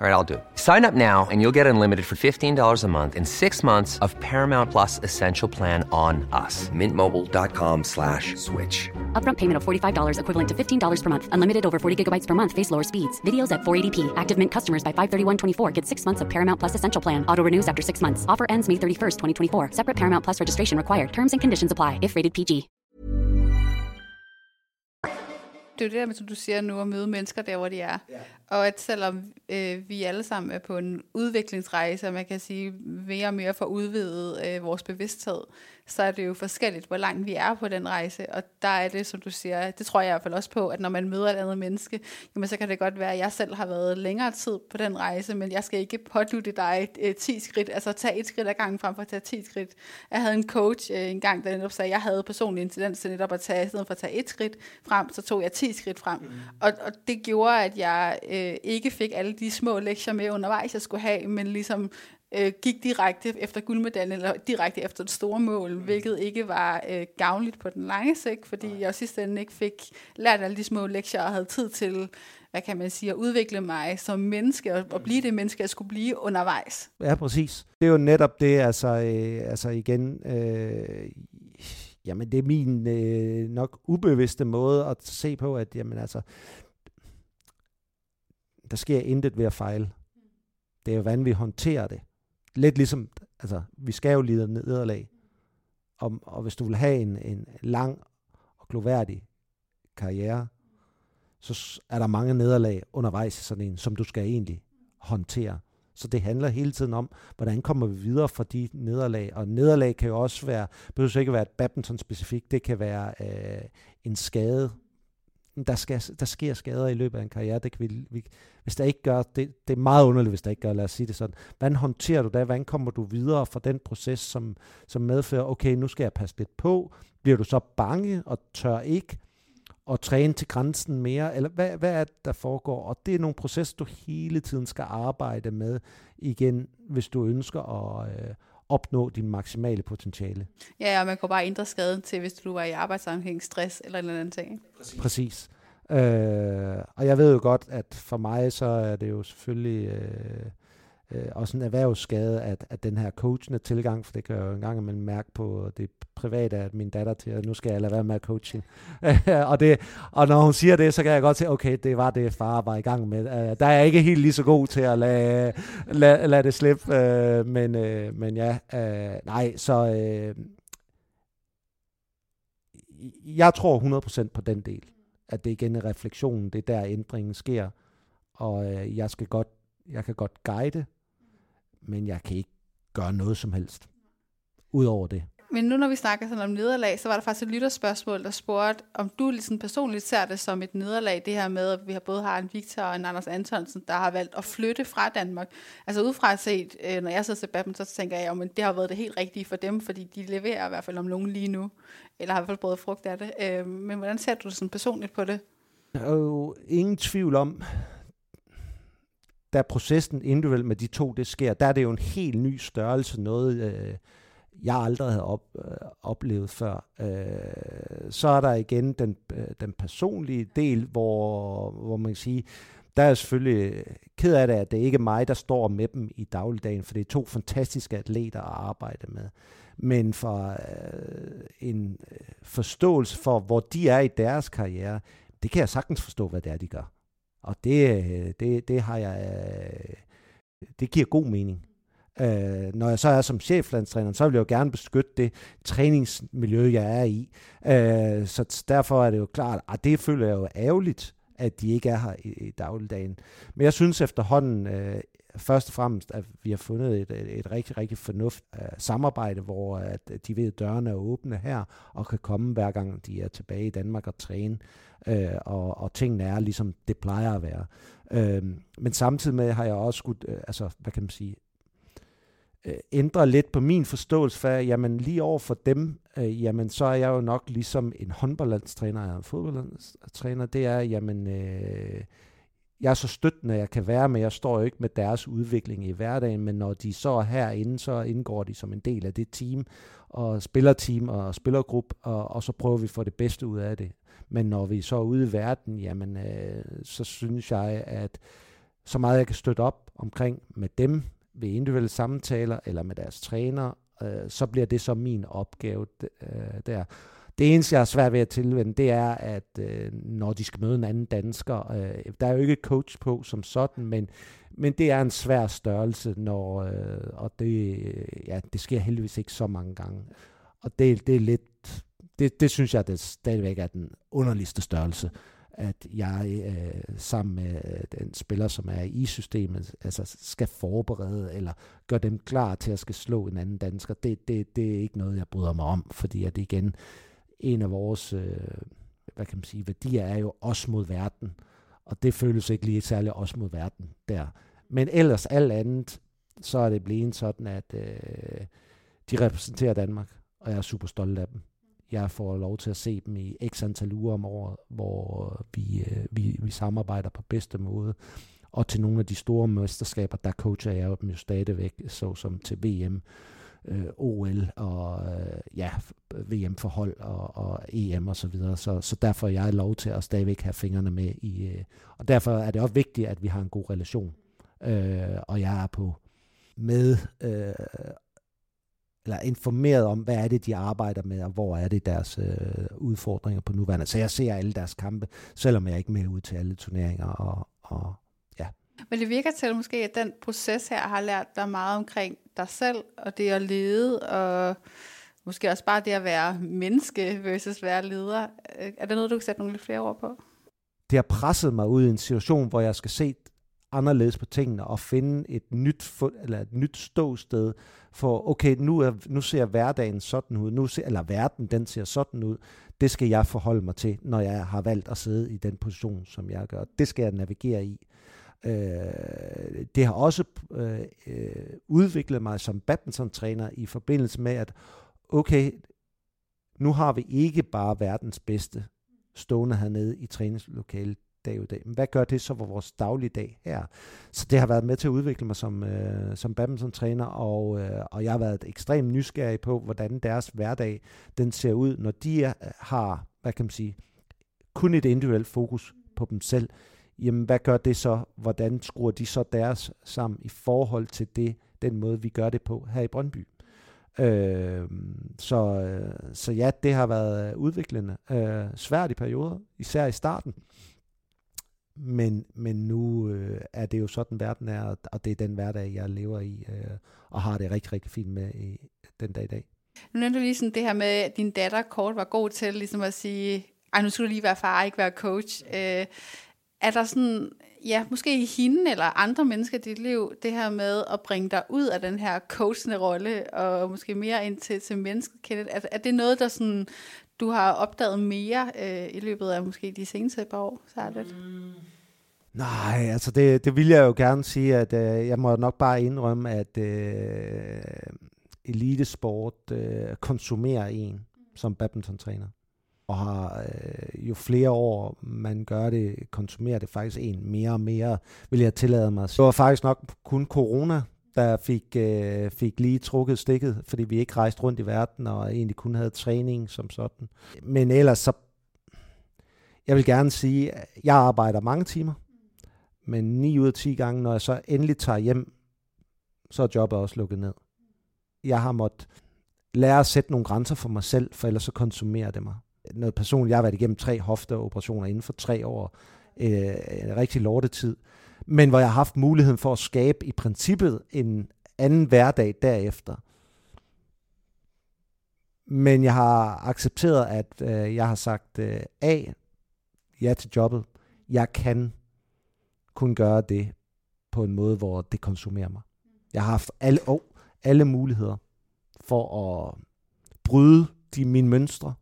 All right, I'll do it. Sign up now and you'll get unlimited for $15 a month in six months of Paramount Plus Essential Plan on us. Mintmobile.com slash switch. Upfront payment of $45 equivalent to $15 per month. Unlimited over 40 gigabytes per month. Face lower speeds. Videos at 480p. Active Mint customers by 531.24 get six months of Paramount Plus Essential Plan. Auto renews after six months. Offer ends May 31st, 2024. Separate Paramount Plus registration required. Terms and conditions apply if rated PG. Det er jo det der, med, som du siger nu, at møde mennesker der, hvor de er. Ja. Og at selvom øh, vi alle sammen er på en udviklingsrejse, og man kan sige mere og mere for udvidet øh, vores bevidsthed, så er det jo forskelligt, hvor langt vi er på den rejse. Og der er det, som du siger, det tror jeg i hvert fald også på, at når man møder et andet menneske, jamen så kan det godt være, at jeg selv har været længere tid på den rejse, men jeg skal ikke pådutte dig øh, 10 skridt, altså tage et skridt ad gangen frem for at tage 10 skridt. Jeg havde en coach øh, en gang, der netop sagde, at jeg havde personlig en tendens til netop at tage, i stedet for at tage et skridt frem, så tog jeg 10 skridt frem. Mm. Og, og det gjorde, at jeg øh, ikke fik alle de små lektier med undervejs, jeg skulle have, men ligesom øh, gik direkte efter guldmedaljen, eller direkte efter det store mål, mm. hvilket ikke var øh, gavnligt på den lange sigt, fordi Nej. jeg sidste ende ikke fik lært alle de små lektier, og havde tid til, hvad kan man sige, at udvikle mig som menneske, og, og blive det menneske, jeg skulle blive undervejs. Ja, præcis. Det er jo netop det, altså, øh, altså igen, øh, jamen det er min øh, nok ubevidste måde at se på, at jamen altså, der sker intet ved at fejle. Det er jo, hvordan vi håndterer det. Lidt ligesom, altså, vi skal jo lide nederlag. Og, og hvis du vil have en, en lang og gloværdig karriere, så er der mange nederlag undervejs i sådan en, som du skal egentlig håndtere. Så det handler hele tiden om, hvordan kommer vi videre fra de nederlag. Og nederlag kan jo også være, det behøver ikke være et badminton specifikt, det kan være øh, en skade, der, skal, der sker skader i løbet af en karriere. Det kan vi, vi, hvis der ikke gør, det, det er meget underligt, hvis der ikke gør, lad os sige det sådan. Hvordan håndterer du det? Hvordan kommer du videre fra den proces, som, som medfører, okay, nu skal jeg passe lidt på. Bliver du så bange og tør ikke at træne til grænsen mere? Eller hvad, hvad er det, der foregår? Og det er nogle processer, du hele tiden skal arbejde med igen, hvis du ønsker at, øh, opnå din maksimale potentiale. Ja, og man kan bare ændre skaden til, hvis du var i arbejdssammenhæng, stress eller en eller anden ting. Præcis. Præcis. Øh, og jeg ved jo godt, at for mig så er det jo selvfølgelig øh, øh, også en erhvervsskade, at, at den her coachende tilgang, for det kan jeg jo engang imellem mærke på det private, at min datter til, at nu skal jeg lade være med at coaching. og, det, og når hun siger det, så kan jeg godt se, okay, det var det, far var i gang med. Øh, der er jeg ikke helt lige så god til at lade, lade, lade det slippe, øh, men, øh, men ja, øh, nej, så Øh, jeg tror 100% på den del, at det igen er refleksionen, det er der ændringen sker, og øh, jeg skal godt, jeg kan godt guide, men jeg kan ikke gøre noget som helst. Udover det. Men nu når vi snakker sådan om nederlag, så var der faktisk et lytterspørgsmål, der spurgte, om du ligesom personligt ser det som et nederlag, det her med, at vi har både har en Victor og en Anders Antonsen, der har valgt at flytte fra Danmark. Altså udefra set, øh, når jeg sidder til badminton, så tænker jeg, at det har været det helt rigtige for dem, fordi de leverer i hvert fald om nogen lige nu, eller har i hvert fald både frugt af det. Øh, men hvordan ser du sådan personligt på det? Der er jo ingen tvivl om, da processen individuelt med de to, det sker, der er det jo en helt ny størrelse, noget øh, jeg aldrig havde op, øh, oplevet før. Øh, så er der igen den, øh, den personlige del, hvor, hvor man kan sige, der er jeg selvfølgelig øh, ked af det, at det ikke er mig, der står med dem i dagligdagen, for det er to fantastiske atleter at arbejde med. Men for øh, en øh, forståelse for, hvor de er i deres karriere, det kan jeg sagtens forstå, hvad det er, de gør. Og det, øh, det, det har jeg, øh, det giver god mening. Øh, når jeg så er som cheflandstræner, så vil jeg jo gerne beskytte det træningsmiljø, jeg er i. Øh, så derfor er det jo klart, at det føler jeg jo ærgerligt, at de ikke er her i, i dagligdagen. Men jeg synes efterhånden, øh, først og fremmest, at vi har fundet et, et, et rigtig, rigtig fornuft uh, samarbejde, hvor at de ved, at dørene er åbne her, og kan komme hver gang de er tilbage i Danmark og træne, øh, og, og tingene er ligesom det plejer at være. Øh, men samtidig med har jeg også skulle, øh, altså, hvad kan man sige, øh, ændre lidt på min forståelse for, jamen lige over for dem, øh, jamen så er jeg jo nok ligesom en håndboldlandstræner og en fodboldlandstræner, det er, jamen øh, jeg er så støttende, jeg kan være med. Jeg står jo ikke med deres udvikling i hverdagen, men når de så er herinde, så indgår de som en del af det team, og spillerteam og spillergruppe, og, og så prøver vi at få det bedste ud af det. Men når vi så er ude i verden, jamen, øh, så synes jeg, at så meget jeg kan støtte op omkring med dem ved individuelle samtaler eller med deres træner, øh, så bliver det så min opgave øh, der. Det eneste, jeg har svært ved at tilvende, det er, at øh, når de skal møde en anden dansker, øh, der er jo ikke coach på som sådan, men, men det er en svær størrelse, når, øh, og det, ja, det sker heldigvis ikke så mange gange. Og det, det er lidt, det, det synes jeg, det stadigvæk er den underligste størrelse, at jeg øh, sammen med øh, den spiller, som er i systemet, altså skal forberede eller gøre dem klar til at skal slå en anden dansker. Det, det, det er ikke noget, jeg bryder mig om, fordi at igen, en af vores øh, hvad kan man sige, værdier er jo os mod verden, og det føles ikke lige særlig os mod verden der. Men ellers alt andet, så er det blevet sådan, at øh, de repræsenterer Danmark, og jeg er super stolt af dem. Jeg får lov til at se dem i x antal uger om året, hvor øh, vi, øh, vi, vi samarbejder på bedste måde. Og til nogle af de store mesterskaber, der coacher jeg dem jo stadigvæk, såsom til VM, øh, OL og øh, ja, VM-forhold og, og EM og så videre. Så, så derfor er jeg lov til at stadigvæk have fingrene med i, øh, og derfor er det også vigtigt, at vi har en god relation. Øh, og jeg er på med øh, eller informeret om, hvad er det, de arbejder med, og hvor er det deres øh, udfordringer på nuværende. Så jeg ser alle deres kampe, selvom jeg ikke er med ud til alle turneringer og, og men det virker til måske, at den proces her har lært dig meget omkring dig selv, og det at lede, og måske også bare det at være menneske versus være leder. Øh, er det noget, du kan sætte nogle lidt flere ord på? Det har presset mig ud i en situation, hvor jeg skal se anderledes på tingene og finde et nyt, eller et nyt ståsted for, okay, nu, er, nu ser hverdagen sådan ud, nu ser, eller verden den ser sådan ud, det skal jeg forholde mig til, når jeg har valgt at sidde i den position, som jeg gør. Det skal jeg navigere i. Øh, det har også øh, øh, udviklet mig som badminton-træner i forbindelse med, at okay, nu har vi ikke bare verdens bedste stående hernede i træningslokalet dag ud dag. Men hvad gør det så for vores daglige dag her? Så det har været med til at udvikle mig som, øh, som badminton-træner, og, øh, og jeg har været ekstremt nysgerrig på, hvordan deres hverdag den ser ud, når de er, øh, har, hvad kan man sige, kun et individuelt fokus på dem selv, jamen hvad gør det så? Hvordan skruer de så deres sammen i forhold til det, den måde, vi gør det på her i Brøndby? Øhm, øh, så, så ja, det har været udviklende. Øh, svært i perioder, især i starten. Men, men nu øh, er det jo sådan, verden er, og det er den hverdag, jeg lever i, øh, og har det rigtig, rigtig fint med i den dag i dag. Nu nævnte du lige sådan det her med, at din datter kort var god til ligesom at sige, ej, nu skulle du lige være far, ikke være coach. Øh, er der sådan, ja, måske i hende eller andre mennesker i dit liv, det her med at bringe dig ud af den her coachende rolle, og måske mere ind til, til mennesket, Kenneth, er, er det noget, der sådan, du har opdaget mere øh, i løbet af måske de seneste par år, Særligt? Mm. Nej, altså det, det vil jeg jo gerne sige, at øh, jeg må nok bare indrømme, at øh, elitesport øh, konsumerer en som badmintontræner og har øh, jo flere år man gør det, konsumerer det faktisk en mere og mere, vil jeg tillade mig. Det var faktisk nok kun corona, der fik, øh, fik lige trukket stikket, fordi vi ikke rejste rundt i verden og egentlig kun havde træning som sådan. Men ellers så, jeg vil gerne sige, at jeg arbejder mange timer, men 9 ud af 10 gange, når jeg så endelig tager hjem, så er jobbet også lukket ned. Jeg har måttet lære at sætte nogle grænser for mig selv, for ellers så konsumerer det mig noget personligt. Jeg har været igennem tre hofteoperationer inden for tre år. øh, en rigtig lortetid, men hvor jeg har haft muligheden for at skabe i princippet en anden hverdag derefter. Men jeg har accepteret, at øh, jeg har sagt øh, A, ja til jobbet. Jeg kan kun gøre det på en måde, hvor det konsumerer mig. Jeg har haft alle, oh, alle muligheder for at bryde de mine mønstre.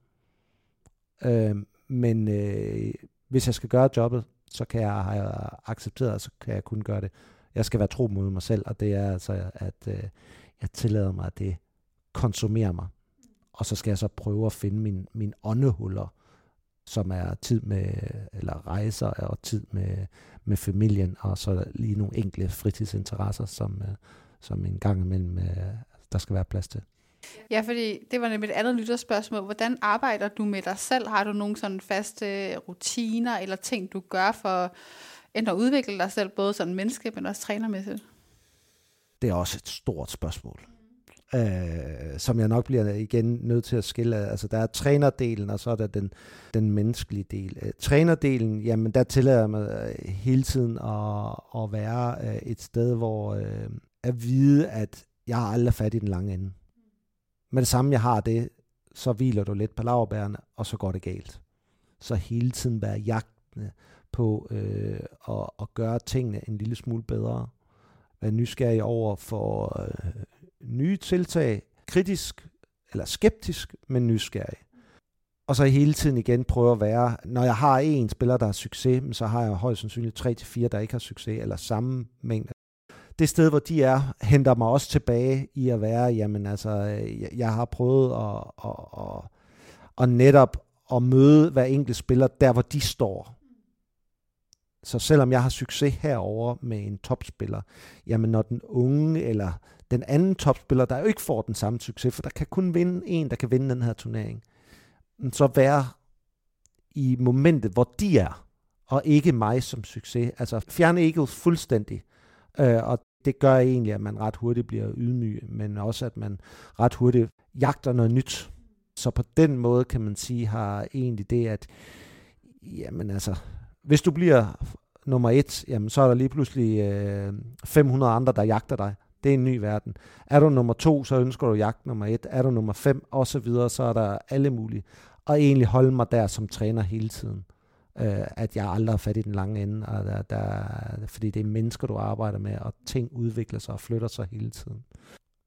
Øh, men øh, hvis jeg skal gøre jobbet, så kan jeg have accepteret, og så kan jeg kun gøre det. Jeg skal være tro mod mig selv, og det er altså, at øh, jeg tillader mig, at det konsumerer mig. Og så skal jeg så prøve at finde min, min åndehuller, som er tid med, eller rejser og tid med, med familien, og så lige nogle enkle fritidsinteresser, som, øh, som en gang imellem, øh, der skal være plads til. Ja, fordi det var nemlig et andet lytterspørgsmål. Hvordan arbejder du med dig selv? Har du nogle sådan faste rutiner eller ting, du gør for enten at udvikle dig selv, både som menneske, men også trænermæssigt? Det er også et stort spørgsmål, øh, som jeg nok bliver igen nødt til at skille. Altså, der er trænerdelen, og så er der den, den menneskelige del. Øh, trænerdelen, jamen der tillader jeg mig øh, hele tiden at, at være øh, et sted, hvor øh, at vide, at jeg har aldrig fat i den lange ende med det samme jeg har det, så hviler du lidt på laverbærene, og så går det galt. Så hele tiden være jagtende på øh, at, at gøre tingene en lille smule bedre. Være nysgerrig over for øh, nye tiltag, kritisk eller skeptisk, men nysgerrig. Og så hele tiden igen prøve at være, når jeg har en spiller, der har succes, så har jeg højst sandsynligt 3-4, der ikke har succes, eller samme mængde det sted, hvor de er, henter mig også tilbage i at være, jamen altså, jeg, jeg har prøvet at, at, at, at netop at møde hver enkelt spiller der, hvor de står. Så selvom jeg har succes herover med en topspiller, jamen når den unge eller den anden topspiller, der jo ikke får den samme succes, for der kan kun vinde en, der kan vinde den her turnering, så være i momentet, hvor de er, og ikke mig som succes. Altså fjerne egoet fuldstændig, Øh, og det gør egentlig, at man ret hurtigt bliver ydmyg, men også at man ret hurtigt jagter noget nyt. Så på den måde kan man sige, har egentlig det, at jamen altså, hvis du bliver nummer et, jamen så er der lige pludselig øh, 500 andre, der jagter dig. Det er en ny verden. Er du nummer to, så ønsker du jagt nummer et. Er du nummer fem, og så videre, så er der alle mulige. Og egentlig holde mig der som træner hele tiden øh, at jeg aldrig har fat i den lange ende, og der, der, fordi det er mennesker, du arbejder med, og ting udvikler sig og flytter sig hele tiden.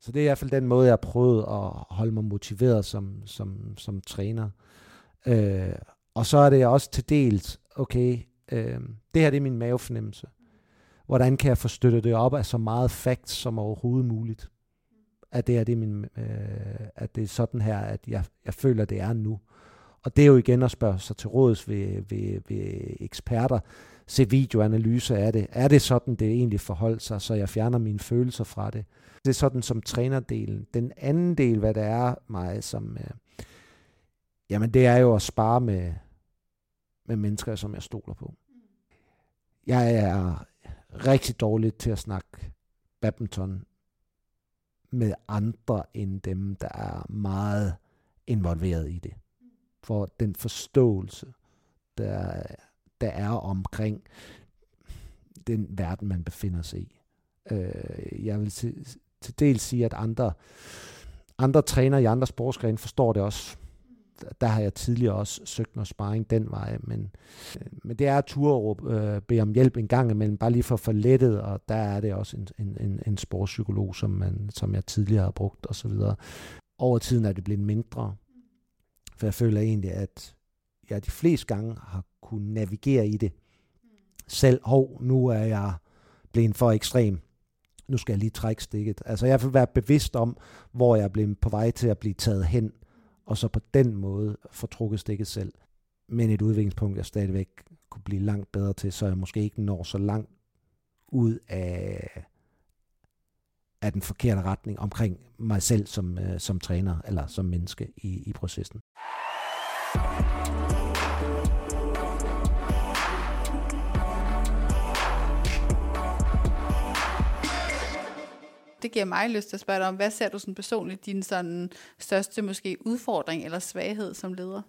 Så det er i hvert fald den måde, jeg har prøvet at holde mig motiveret som, som, som træner. Øh, og så er det også til dels, okay, øh, det her det er min mavefornemmelse. Hvordan kan jeg få støttet det op af så meget facts som overhovedet muligt? At det, er, det, er min, øh, at det er sådan her, at jeg, jeg føler, det er nu. Og det er jo igen at spørge sig til råds ved, ved, ved eksperter, se videoanalyse af det. Er det sådan, det egentlig forholder sig, så jeg fjerner mine følelser fra det? Det er sådan som trænerdelen. Den anden del, hvad det er mig, som, øh, jamen det er jo at spare med, med mennesker, som jeg stoler på. Jeg er rigtig dårlig til at snakke badminton med andre end dem, der er meget involveret i det for den forståelse, der, der er omkring den verden, man befinder sig i. Øh, jeg vil til, til dels sige, at andre, andre trænere i andre sportsgrene forstår det også. Der har jeg tidligere også søgt noget sparring den vej, men, øh, men det er at turde øh, bede om hjælp en gang imellem, bare lige for at lettet, og der er det også en, en, en, en sportspsykolog, som, man, som jeg tidligere har brugt osv. Over tiden er det blevet mindre, for jeg føler egentlig, at jeg de fleste gange har kunnet navigere i det. Selv, hov, nu er jeg blevet for ekstrem. Nu skal jeg lige trække stikket. Altså jeg vil være bevidst om, hvor jeg er blevet på vej til at blive taget hen, og så på den måde få trukket stikket selv. Men et udviklingspunkt, jeg stadigvæk kunne blive langt bedre til, så jeg måske ikke når så langt ud af, af den forkerte retning omkring mig selv som, øh, som træner eller som menneske i, i processen. Det giver mig lyst til at spørge dig om, hvad ser du sådan personligt din sådan største måske udfordring eller svaghed som leder?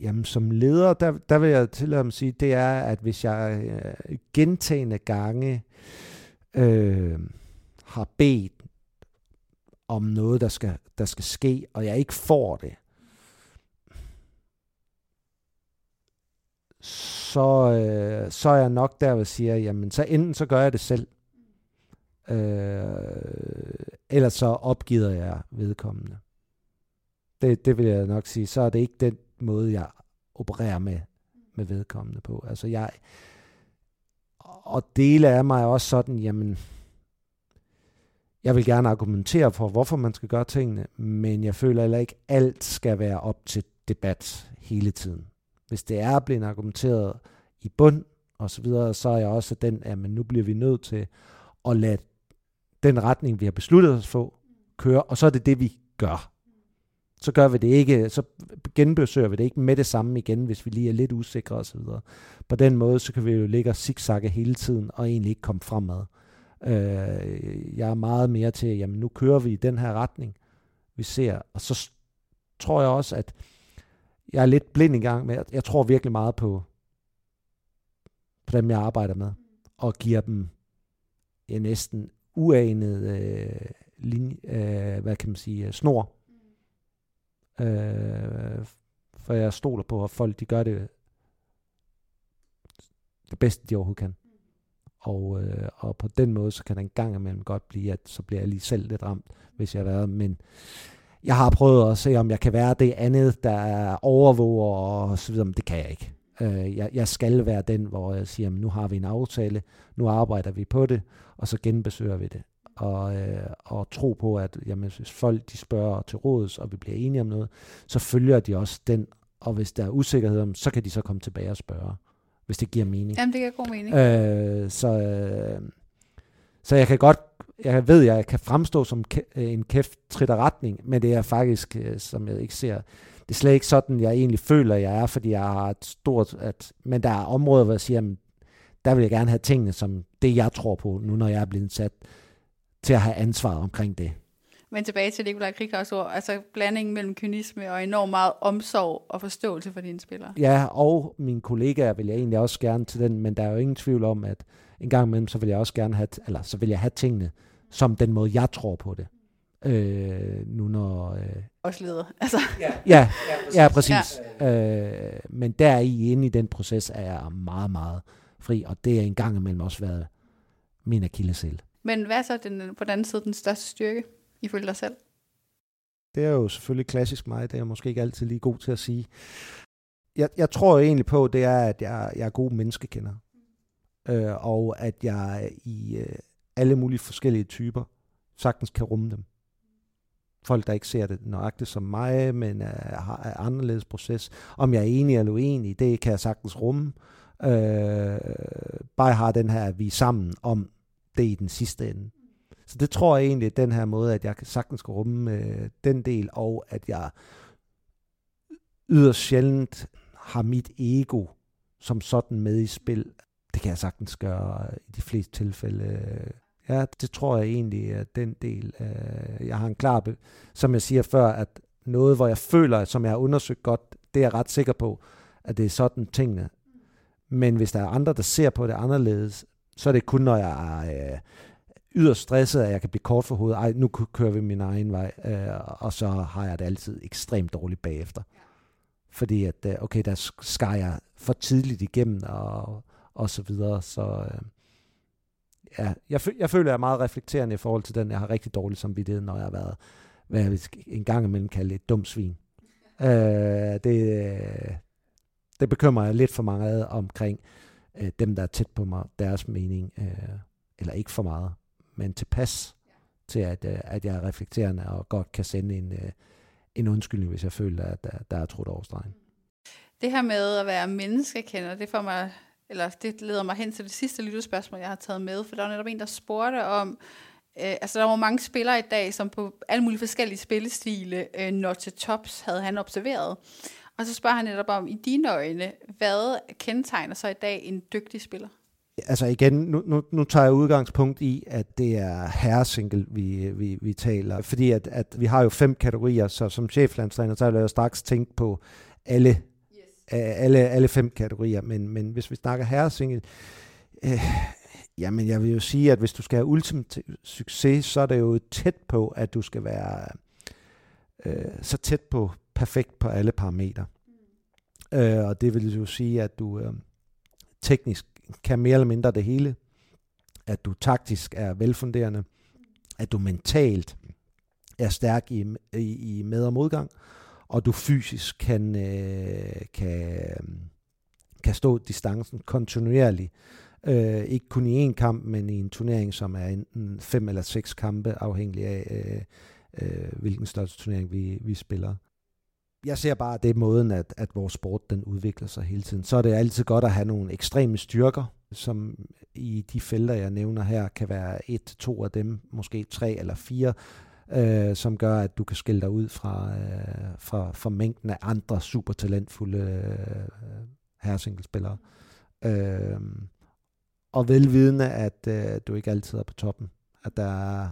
Jamen, som leder, der, der vil jeg til at sige, det er, at hvis jeg øh, gentagende gange øh, har bedt om noget, der skal, der skal ske, og jeg ikke får det, så, øh, så er jeg nok der, hvor jeg siger, jamen så enten så gør jeg det selv, øh, eller så opgiver jeg vedkommende. Det, det vil jeg nok sige. Så er det ikke den måde, jeg opererer med, med vedkommende på. Altså jeg, og dele af mig er også sådan, jamen, jeg vil gerne argumentere for, hvorfor man skal gøre tingene, men jeg føler heller ikke, at alt skal være op til debat hele tiden. Hvis det er blevet argumenteret i bund og så videre, så er jeg også den, at men nu bliver vi nødt til at lade den retning, vi har besluttet os for, køre, og så er det det, vi gør. Så gør vi det ikke, så genbesøger vi det ikke med det samme igen, hvis vi lige er lidt usikre og så videre. På den måde, så kan vi jo ligge og zigzagge hele tiden, og egentlig ikke komme fremad. Øh, jeg er meget mere til, jamen nu kører vi i den her retning, vi ser, og så tror jeg også, at jeg er lidt blind i gang med, jeg tror virkelig meget på, på dem, jeg arbejder med, og giver dem en næsten uanet øh, linje, øh, hvad kan man sige, øh, snor. Øh, for jeg stoler på, at folk de gør det det bedste, de overhovedet kan. Og, øh, og på den måde, så kan der en gang imellem godt blive, at så bliver jeg lige selv lidt ramt, hvis jeg har været. Men jeg har prøvet at se, om jeg kan være det andet, der overvåger og så videre, men det kan jeg ikke. Øh, jeg, jeg skal være den, hvor jeg siger, nu har vi en aftale, nu arbejder vi på det, og så genbesøger vi det. Og, øh, og tro på, at jamen, hvis folk de spørger til råds, og vi bliver enige om noget, så følger de også den. Og hvis der er usikkerhed om, så kan de så komme tilbage og spørge, hvis det giver mening. Jamen, det giver god mening. Øh, så, øh, så jeg kan godt, jeg ved, at jeg kan fremstå som en kæft tritter retning, men det er faktisk, øh, som jeg ikke ser, det er slet ikke sådan, jeg egentlig føler, jeg er, fordi jeg har et stort, at, men der er områder, hvor jeg siger, jamen, der vil jeg gerne have tingene som det, jeg tror på, nu når jeg er blevet sat til at have ansvar omkring det. Men tilbage til Nikolaj Krikhaus ord, altså blandingen mellem kynisme og enormt meget omsorg og forståelse for dine spillere. Ja, og mine kollegaer vil jeg egentlig også gerne til den, men der er jo ingen tvivl om, at en gang imellem, så vil jeg også gerne have, eller så vil jeg have tingene som den måde, jeg tror på det. Øh, nu når... Øh, også leder, altså. Ja, ja, ja præcis. Ja. Øh, men der i inde i den proces er jeg meget, meget fri, og det er en gang imellem også været min akillesel. Men hvad er så den, på den anden side den største styrke, ifølge dig selv? Det er jo selvfølgelig klassisk mig, det er jeg måske ikke altid lige god til at sige. Jeg, jeg tror jo egentlig på, det er, at jeg, jeg er god menneskekender. Øh, og at jeg i øh, alle mulige forskellige typer sagtens kan rumme dem. Folk, der ikke ser det nøjagtigt som mig, men øh, har en anderledes proces. Om jeg er enig eller uenig, det kan jeg sagtens rumme. Øh, bare har den her, vi er sammen om det i den sidste ende. Så det tror jeg egentlig, den her måde, at jeg sagtens skal rumme øh, den del, og at jeg yderst sjældent har mit ego som sådan med i spil. Det kan jeg sagtens gøre i de fleste tilfælde. Ja, det tror jeg egentlig er den del. Øh, jeg har en klar, som jeg siger før, at noget, hvor jeg føler, som jeg har undersøgt godt, det er jeg ret sikker på, at det er sådan tingene. Men hvis der er andre, der ser på det anderledes, så er det kun, når jeg er øh, yderst stresset, at jeg kan blive kort for hovedet. Ej, nu kører vi min egen vej, øh, og så har jeg det altid ekstremt dårligt bagefter. Fordi at, øh, okay, der skar jeg for tidligt igennem, og, og så videre, så... Øh, ja, jeg, jeg føler, jeg er meget reflekterende i forhold til den. Jeg har rigtig dårlig samvittighed, når jeg har været, hvad jeg en gang imellem kalde et dumt svin. Øh, det, det bekymrer jeg lidt for meget omkring øh, dem, der er tæt på mig, deres mening. Øh, eller ikke for meget, men tilpas til, at, øh, at jeg er reflekterende og godt kan sende en, øh, en undskyldning, hvis jeg føler, at der, der er trudt over stregen. Det her med at være menneskekender, det får mig eller det leder mig hen til det sidste lyttespørgsmål, jeg har taget med, for der var netop en, der spurgte om, øh, altså der var mange spillere i dag, som på alle mulige forskellige spillestile øh, når til tops, havde han observeret. Og så spørger han netop om, i dine øjne, hvad kendetegner så i dag en dygtig spiller? Altså igen, nu, nu, nu tager jeg udgangspunkt i, at det er herresingle, vi, vi, vi taler. Fordi at, at vi har jo fem kategorier, så som cheflandstræner, så vil jeg straks tænke på alle, yes. alle, alle fem kategorier. Men, men hvis vi snakker herresingle, øh, jamen jeg vil jo sige, at hvis du skal have ultimativ succes, så er det jo tæt på, at du skal være øh, så tæt på perfekt på alle parametre. Mm. Øh, og det vil jo sige, at du øh, teknisk kan mere eller mindre det hele, at du taktisk er velfunderende, at du mentalt er stærk i, i, i med- og modgang, og du fysisk kan, øh, kan, øh, kan stå distancen kontinuerligt. Øh, ikke kun i én kamp, men i en turnering, som er enten fem eller seks kampe, afhængig af, øh, øh, hvilken slags turnering vi, vi spiller. Jeg ser bare, det måden, at, at vores sport den udvikler sig hele tiden. Så er det altid godt at have nogle ekstreme styrker, som i de felter, jeg nævner her, kan være et to af dem, måske tre eller fire, øh, som gør, at du kan skille dig ud fra, øh, fra, fra mængden af andre super talentfulde øh, herresingelspillere. Øh, og velvidende, at øh, du ikke altid er på toppen. At der er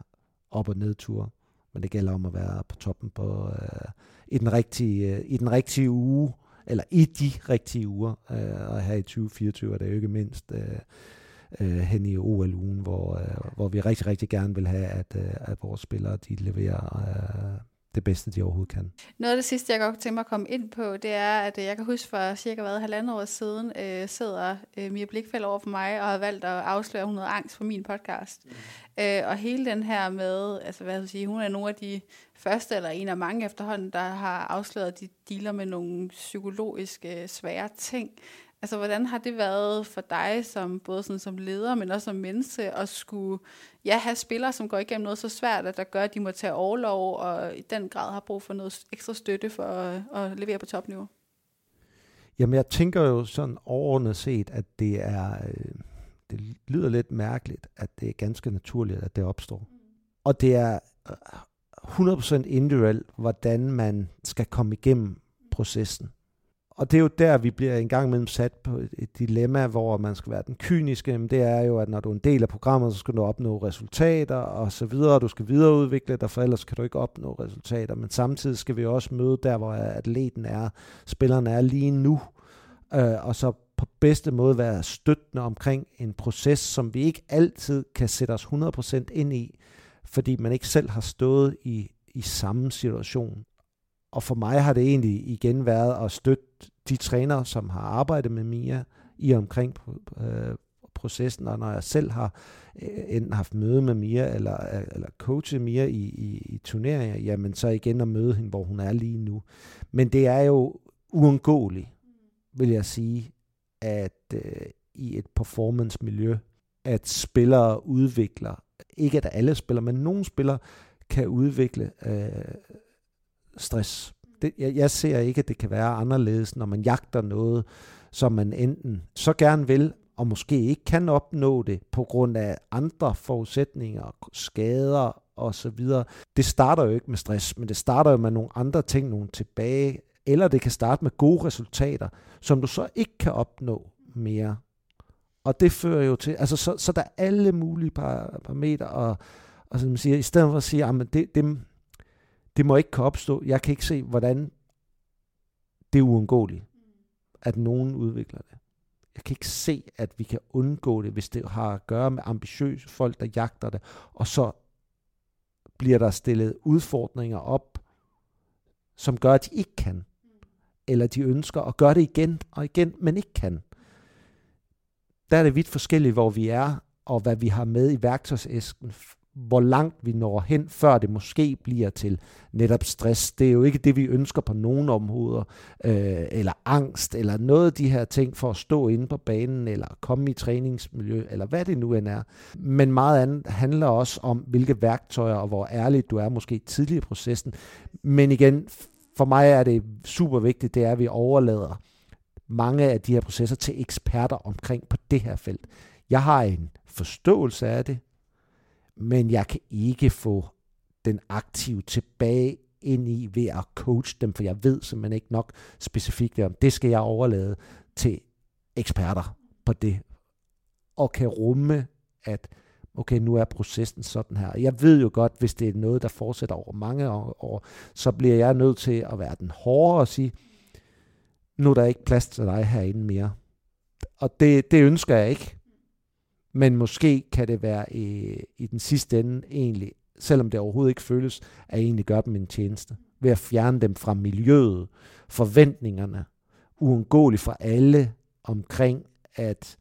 op- og nedture. Men det gælder om at være på toppen på, øh, i, den rigtige, øh, i den rigtige uge, eller i de rigtige uger. Øh, og her i 2024 er det jo ikke mindst øh, øh, hen i OL-ugen, hvor, øh, hvor vi rigtig, rigtig gerne vil have, at, øh, at vores spillere de leverer øh, det bedste, de overhovedet kan. Noget af det sidste, jeg godt tænke mig at komme ind på, det er, at jeg kan huske for cirka hvad, halvandet år siden, øh, sidder øh, Mia Blikfeldt over for mig og har valgt at afsløre, at hun havde angst for min podcast. Mm. Øh, og hele den her med, altså hvad jeg sige, hun er nogle af de første, eller en af mange efterhånden, der har afsløret, at de dealer med nogle psykologiske svære ting. Altså, hvordan har det været for dig, som både sådan som leder, men også som menneske, at skulle ja, have spillere, som går igennem noget så svært, at der gør, at de må tage overlov, og i den grad har brug for noget ekstra støtte for at, at levere på topniveau? Jamen, jeg tænker jo sådan overordnet set, at det er, øh, det lyder lidt mærkeligt, at det er ganske naturligt, at det opstår. Og det er øh, 100% individuelt, hvordan man skal komme igennem processen. Og det er jo der, vi bliver en gang imellem sat på et dilemma, hvor man skal være den kyniske. Men det er jo, at når du er en del af programmet, så skal du opnå resultater og så videre. Du skal videreudvikle dig, for ellers kan du ikke opnå resultater. Men samtidig skal vi også møde der, hvor atleten er, spilleren er lige nu. Øh, og så på bedste måde være støttende omkring en proces, som vi ikke altid kan sætte os 100% ind i, fordi man ikke selv har stået i, i samme situation. Og for mig har det egentlig igen været at støtte de trænere, som har arbejdet med Mia i omkring øh, processen, og når jeg selv har øh, enten haft møde med Mia, eller, eller coachet Mia i, i, i turneringer, jamen så igen at møde hende, hvor hun er lige nu. Men det er jo uundgåeligt, vil jeg sige, at øh, i et performance-miljø, at spillere udvikler, ikke at alle spillere, men nogle spillere kan udvikle øh, stress. Det, jeg, jeg ser ikke, at det kan være anderledes, når man jagter noget, som man enten så gerne vil, og måske ikke kan opnå det på grund af andre forudsætninger, skader og så videre. Det starter jo ikke med stress, men det starter jo med nogle andre ting, nogle tilbage, eller det kan starte med gode resultater, som du så ikke kan opnå mere. Og det fører jo til, altså så, så der er alle mulige parametre, og, og som man siger, i stedet for at sige, at det, det, det må ikke kunne opstå. Jeg kan ikke se, hvordan det er uundgåeligt, at nogen udvikler det. Jeg kan ikke se, at vi kan undgå det, hvis det har at gøre med ambitiøse folk, der jagter det, og så bliver der stillet udfordringer op, som gør, at de ikke kan. Eller de ønsker at gøre det igen og igen, men ikke kan. Der er det vidt forskelligt, hvor vi er, og hvad vi har med i værktøjsæsken hvor langt vi når hen, før det måske bliver til netop stress. Det er jo ikke det, vi ønsker på nogen områder, øh, eller angst, eller noget af de her ting for at stå inde på banen, eller komme i træningsmiljø, eller hvad det nu end er. Men meget andet handler også om, hvilke værktøjer, og hvor ærligt du er måske tidligere i processen. Men igen, for mig er det super vigtigt, det er, at vi overlader mange af de her processer til eksperter omkring på det her felt. Jeg har en forståelse af det, men jeg kan ikke få den aktive tilbage ind i ved at coach dem, for jeg ved simpelthen ikke nok specifikt om. Det skal jeg overlade til eksperter på det, og kan rumme, at okay, nu er processen sådan her. Jeg ved jo godt, hvis det er noget, der fortsætter over mange år, så bliver jeg nødt til at være den hårde og sige, nu er der ikke plads til dig herinde mere. Og det, det ønsker jeg ikke. Men måske kan det være i, i den sidste ende egentlig, selvom det overhovedet ikke føles, at egentlig gøre dem en tjeneste. Ved at fjerne dem fra miljøet, forventningerne, uundgåeligt fra alle omkring, at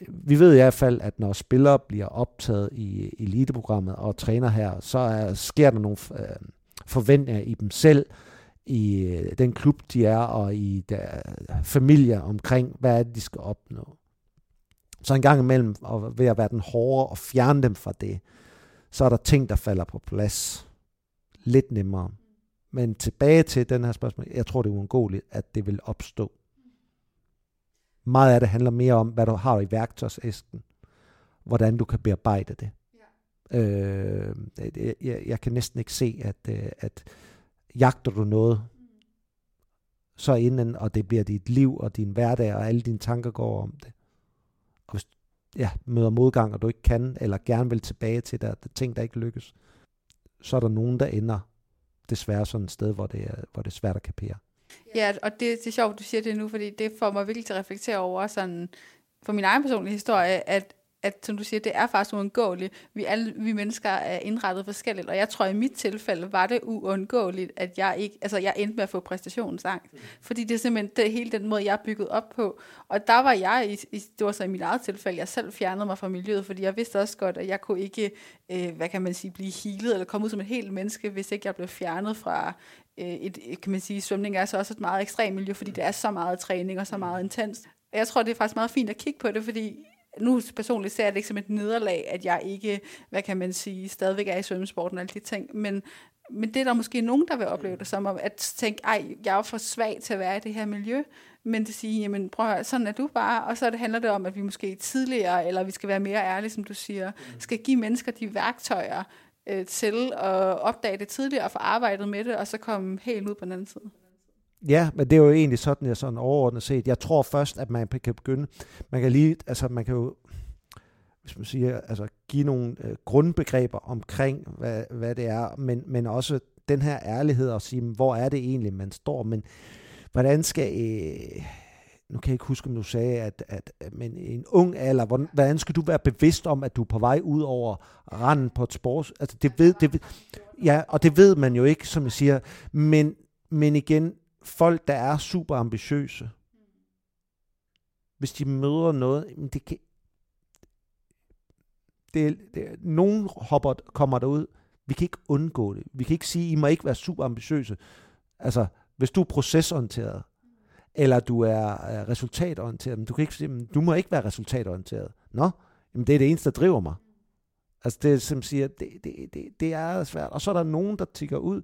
øh, vi ved i hvert fald, at når spillere bliver optaget i øh, eliteprogrammet og træner her, så er, sker der nogle øh, forventninger i dem selv, i den klub, de er, og i der familie omkring, hvad er det, de skal opnå. Så en gang imellem, og ved at være den hårde og fjerne dem fra det, så er der ting, der falder på plads. Lidt nemmere. Men tilbage til den her spørgsmål, jeg tror, det er uundgåeligt, at det vil opstå. Meget af det handler mere om, hvad du har i værktøjsæsken. Hvordan du kan bearbejde det. Ja. Øh, jeg, jeg kan næsten ikke se, at, øh, at jagter du noget, så inden, og det bliver dit liv og din hverdag, og alle dine tanker går om det. Og hvis ja, møder modgang, og du ikke kan, eller gerne vil tilbage til der, der ting, der ikke lykkes, så er der nogen, der ender desværre sådan et sted, hvor det er, hvor det er svært at kapere. Ja, og det, det er sjovt, du siger det nu, fordi det får mig virkelig til at reflektere over sådan, for min egen personlige historie, at at, som du siger, det er faktisk uundgåeligt. Vi, alle, vi mennesker er indrettet forskelligt, og jeg tror, i mit tilfælde var det uundgåeligt, at jeg ikke, altså jeg endte med at få præstationsangst. Mm. Fordi det er simpelthen det, hele den måde, jeg er bygget op på. Og der var jeg, i, i, det var så i mit eget tilfælde, jeg selv fjernede mig fra miljøet, fordi jeg vidste også godt, at jeg kunne ikke, øh, hvad kan man sige, blive healet, eller komme ud som et helt menneske, hvis ikke jeg blev fjernet fra øh, et, kan man sige, svømning er så også et meget ekstremt miljø, fordi det er så meget træning og så meget intens. Jeg tror, det er faktisk meget fint at kigge på det, fordi nu personligt ser jeg det ikke som et nederlag, at jeg ikke, hvad kan man sige, stadigvæk er i svømmesporten og alle de ting, men, men det er der måske nogen, der vil opleve det som, at tænke, ej, jeg er for svag til at være i det her miljø, men det sige, jamen prøv at høre, sådan er du bare, og så det handler det om, at vi måske tidligere, eller vi skal være mere ærlige, som du siger, skal give mennesker de værktøjer øh, til at opdage det tidligere og få arbejdet med det, og så komme helt ud på den anden side. Ja, men det er jo egentlig sådan, jeg sådan overordnet set. Jeg tror først, at man kan begynde, man kan lige, altså man kan jo, hvis man siger, altså give nogle øh, grundbegreber omkring, hvad, hvad det er, men, men også den her ærlighed og sige, hvor er det egentlig, man står, men hvordan skal, øh, nu kan jeg ikke huske, om du sagde, at, at, men en ung alder, hvordan, hvordan skal du være bevidst om, at du er på vej ud over randen på et sport? Altså det ved, det ved, ja, og det ved man jo ikke, som jeg siger, men, men igen, folk, der er super ambitiøse, hvis de møder noget, det kan, det, det, nogen hopper, kommer derud, vi kan ikke undgå det. Vi kan ikke sige, I må ikke være super ambitiøse. Altså, hvis du er procesorienteret, eller du er resultatorienteret, men du kan ikke sige, du må ikke være resultatorienteret. Nå, jamen det er det eneste, der driver mig. Altså det, som siger, det, det, det, det er svært. Og så er der nogen, der tigger ud.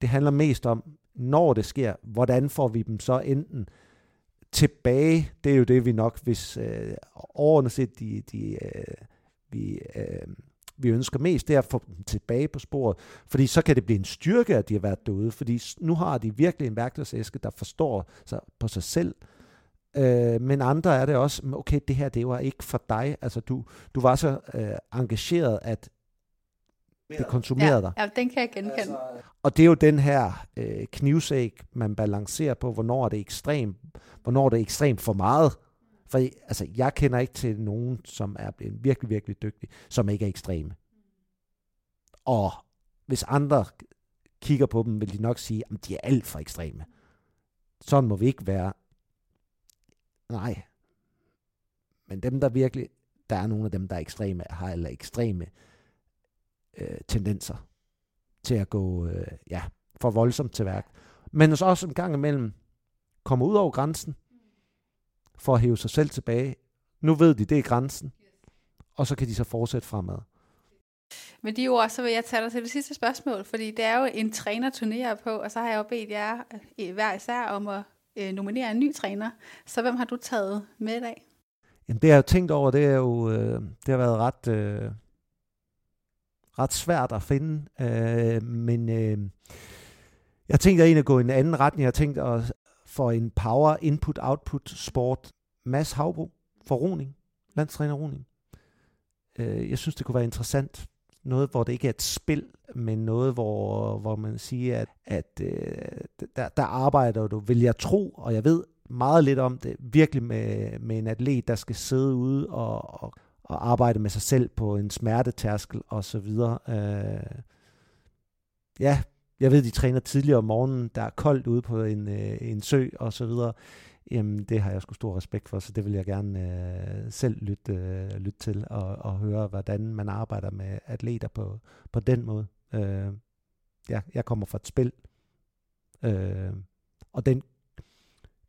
Det handler mest om, når det sker, hvordan får vi dem så enten tilbage, det er jo det, vi nok, hvis øh, overordnet set, de, de, øh, vi, øh, vi ønsker mest, det er at få dem tilbage på sporet, fordi så kan det blive en styrke, at de har været døde, fordi nu har de virkelig en værktøjsæske, der forstår sig på sig selv, Øh, men andre er det også, okay, det her, det var ikke for dig. Altså, du, du var så øh, engageret, at det konsumerede ja, dig. Ja, den kan jeg genkende. Altså, og det er jo den her øh, knivsæg, man balancerer på, hvornår er det ekstremt, hvornår er det ekstremt for meget. For altså, jeg kender ikke til nogen, som er blevet virkelig, virkelig dygtig, som ikke er ekstreme. Og hvis andre kigger på dem, vil de nok sige, at de er alt for ekstreme. Sådan må vi ikke være. Nej. Men dem, der virkelig, der er nogle af dem, der er ekstreme, har eller ekstreme øh, tendenser til at gå øh, ja, for voldsomt til værk. Men så også en gang imellem komme ud over grænsen for at hæve sig selv tilbage. Nu ved de, det er grænsen. Og så kan de så fortsætte fremad. Med de ord, så vil jeg tage dig til det sidste spørgsmål, fordi det er jo en træner turnerer på, og så har jeg jo bedt jer øh, hver især om at øh, nominere en ny træner. Så hvem har du taget med i dag? Jamen det jeg har tænkt over, det er jo, øh, det har været ret, øh, ret svært at finde, øh, men øh, jeg tænkte egentlig at gå i en anden retning. Jeg tænkte at få en power input-output sport. Mads Havbro for Roning, landstræner Roning. Øh, jeg synes, det kunne være interessant. noget, hvor det ikke er et spil, men noget, hvor, hvor man siger, at, at øh, der, der arbejder du, vil jeg tro, og jeg ved meget lidt om det, virkelig med, med en atlet, der skal sidde ude og, og, og arbejde med sig selv på en smertetærskel og så videre. Øh, ja, jeg ved, de træner tidligere om morgenen, der er koldt ude på en, øh, en sø og så videre. Jamen, det har jeg sgu stor respekt for, så det vil jeg gerne øh, selv lytte, øh, lytte til og, og høre, hvordan man arbejder med atleter på, på den måde. Øh, ja, jeg kommer fra et spil, øh, og den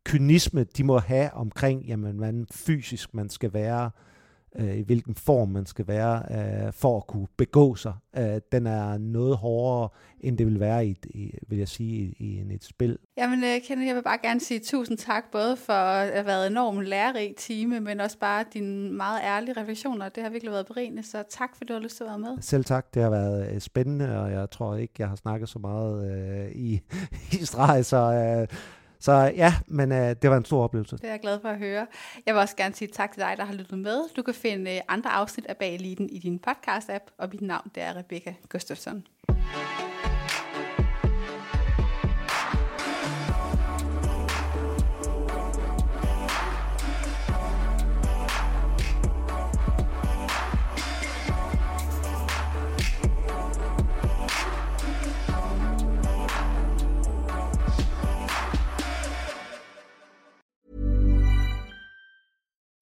kynisme, de må have omkring, jamen, hvordan fysisk man skal være, øh, i hvilken form man skal være øh, for at kunne begå sig. Øh, den er noget hårdere, end det vil være i, i vil jeg sige, i, i en, et spil. Jamen, øh, Kenneth, jeg vil bare gerne sige tusind tak, både for at have været en enormt lærerig time, men også bare dine meget ærlige refleksioner. Det har virkelig været berigende, så tak, for du har lyst til at være med. Selv tak. Det har været øh, spændende, og jeg tror ikke, jeg har snakket så meget øh, i, i streg, så... Øh, så ja, men øh, det var en stor oplevelse. Det er jeg glad for at høre. Jeg vil også gerne sige tak til dig, der har lyttet med. Du kan finde øh, andre afsnit af Bag Eliten i din podcast-app, og mit navn det er Rebecca Gustafsson.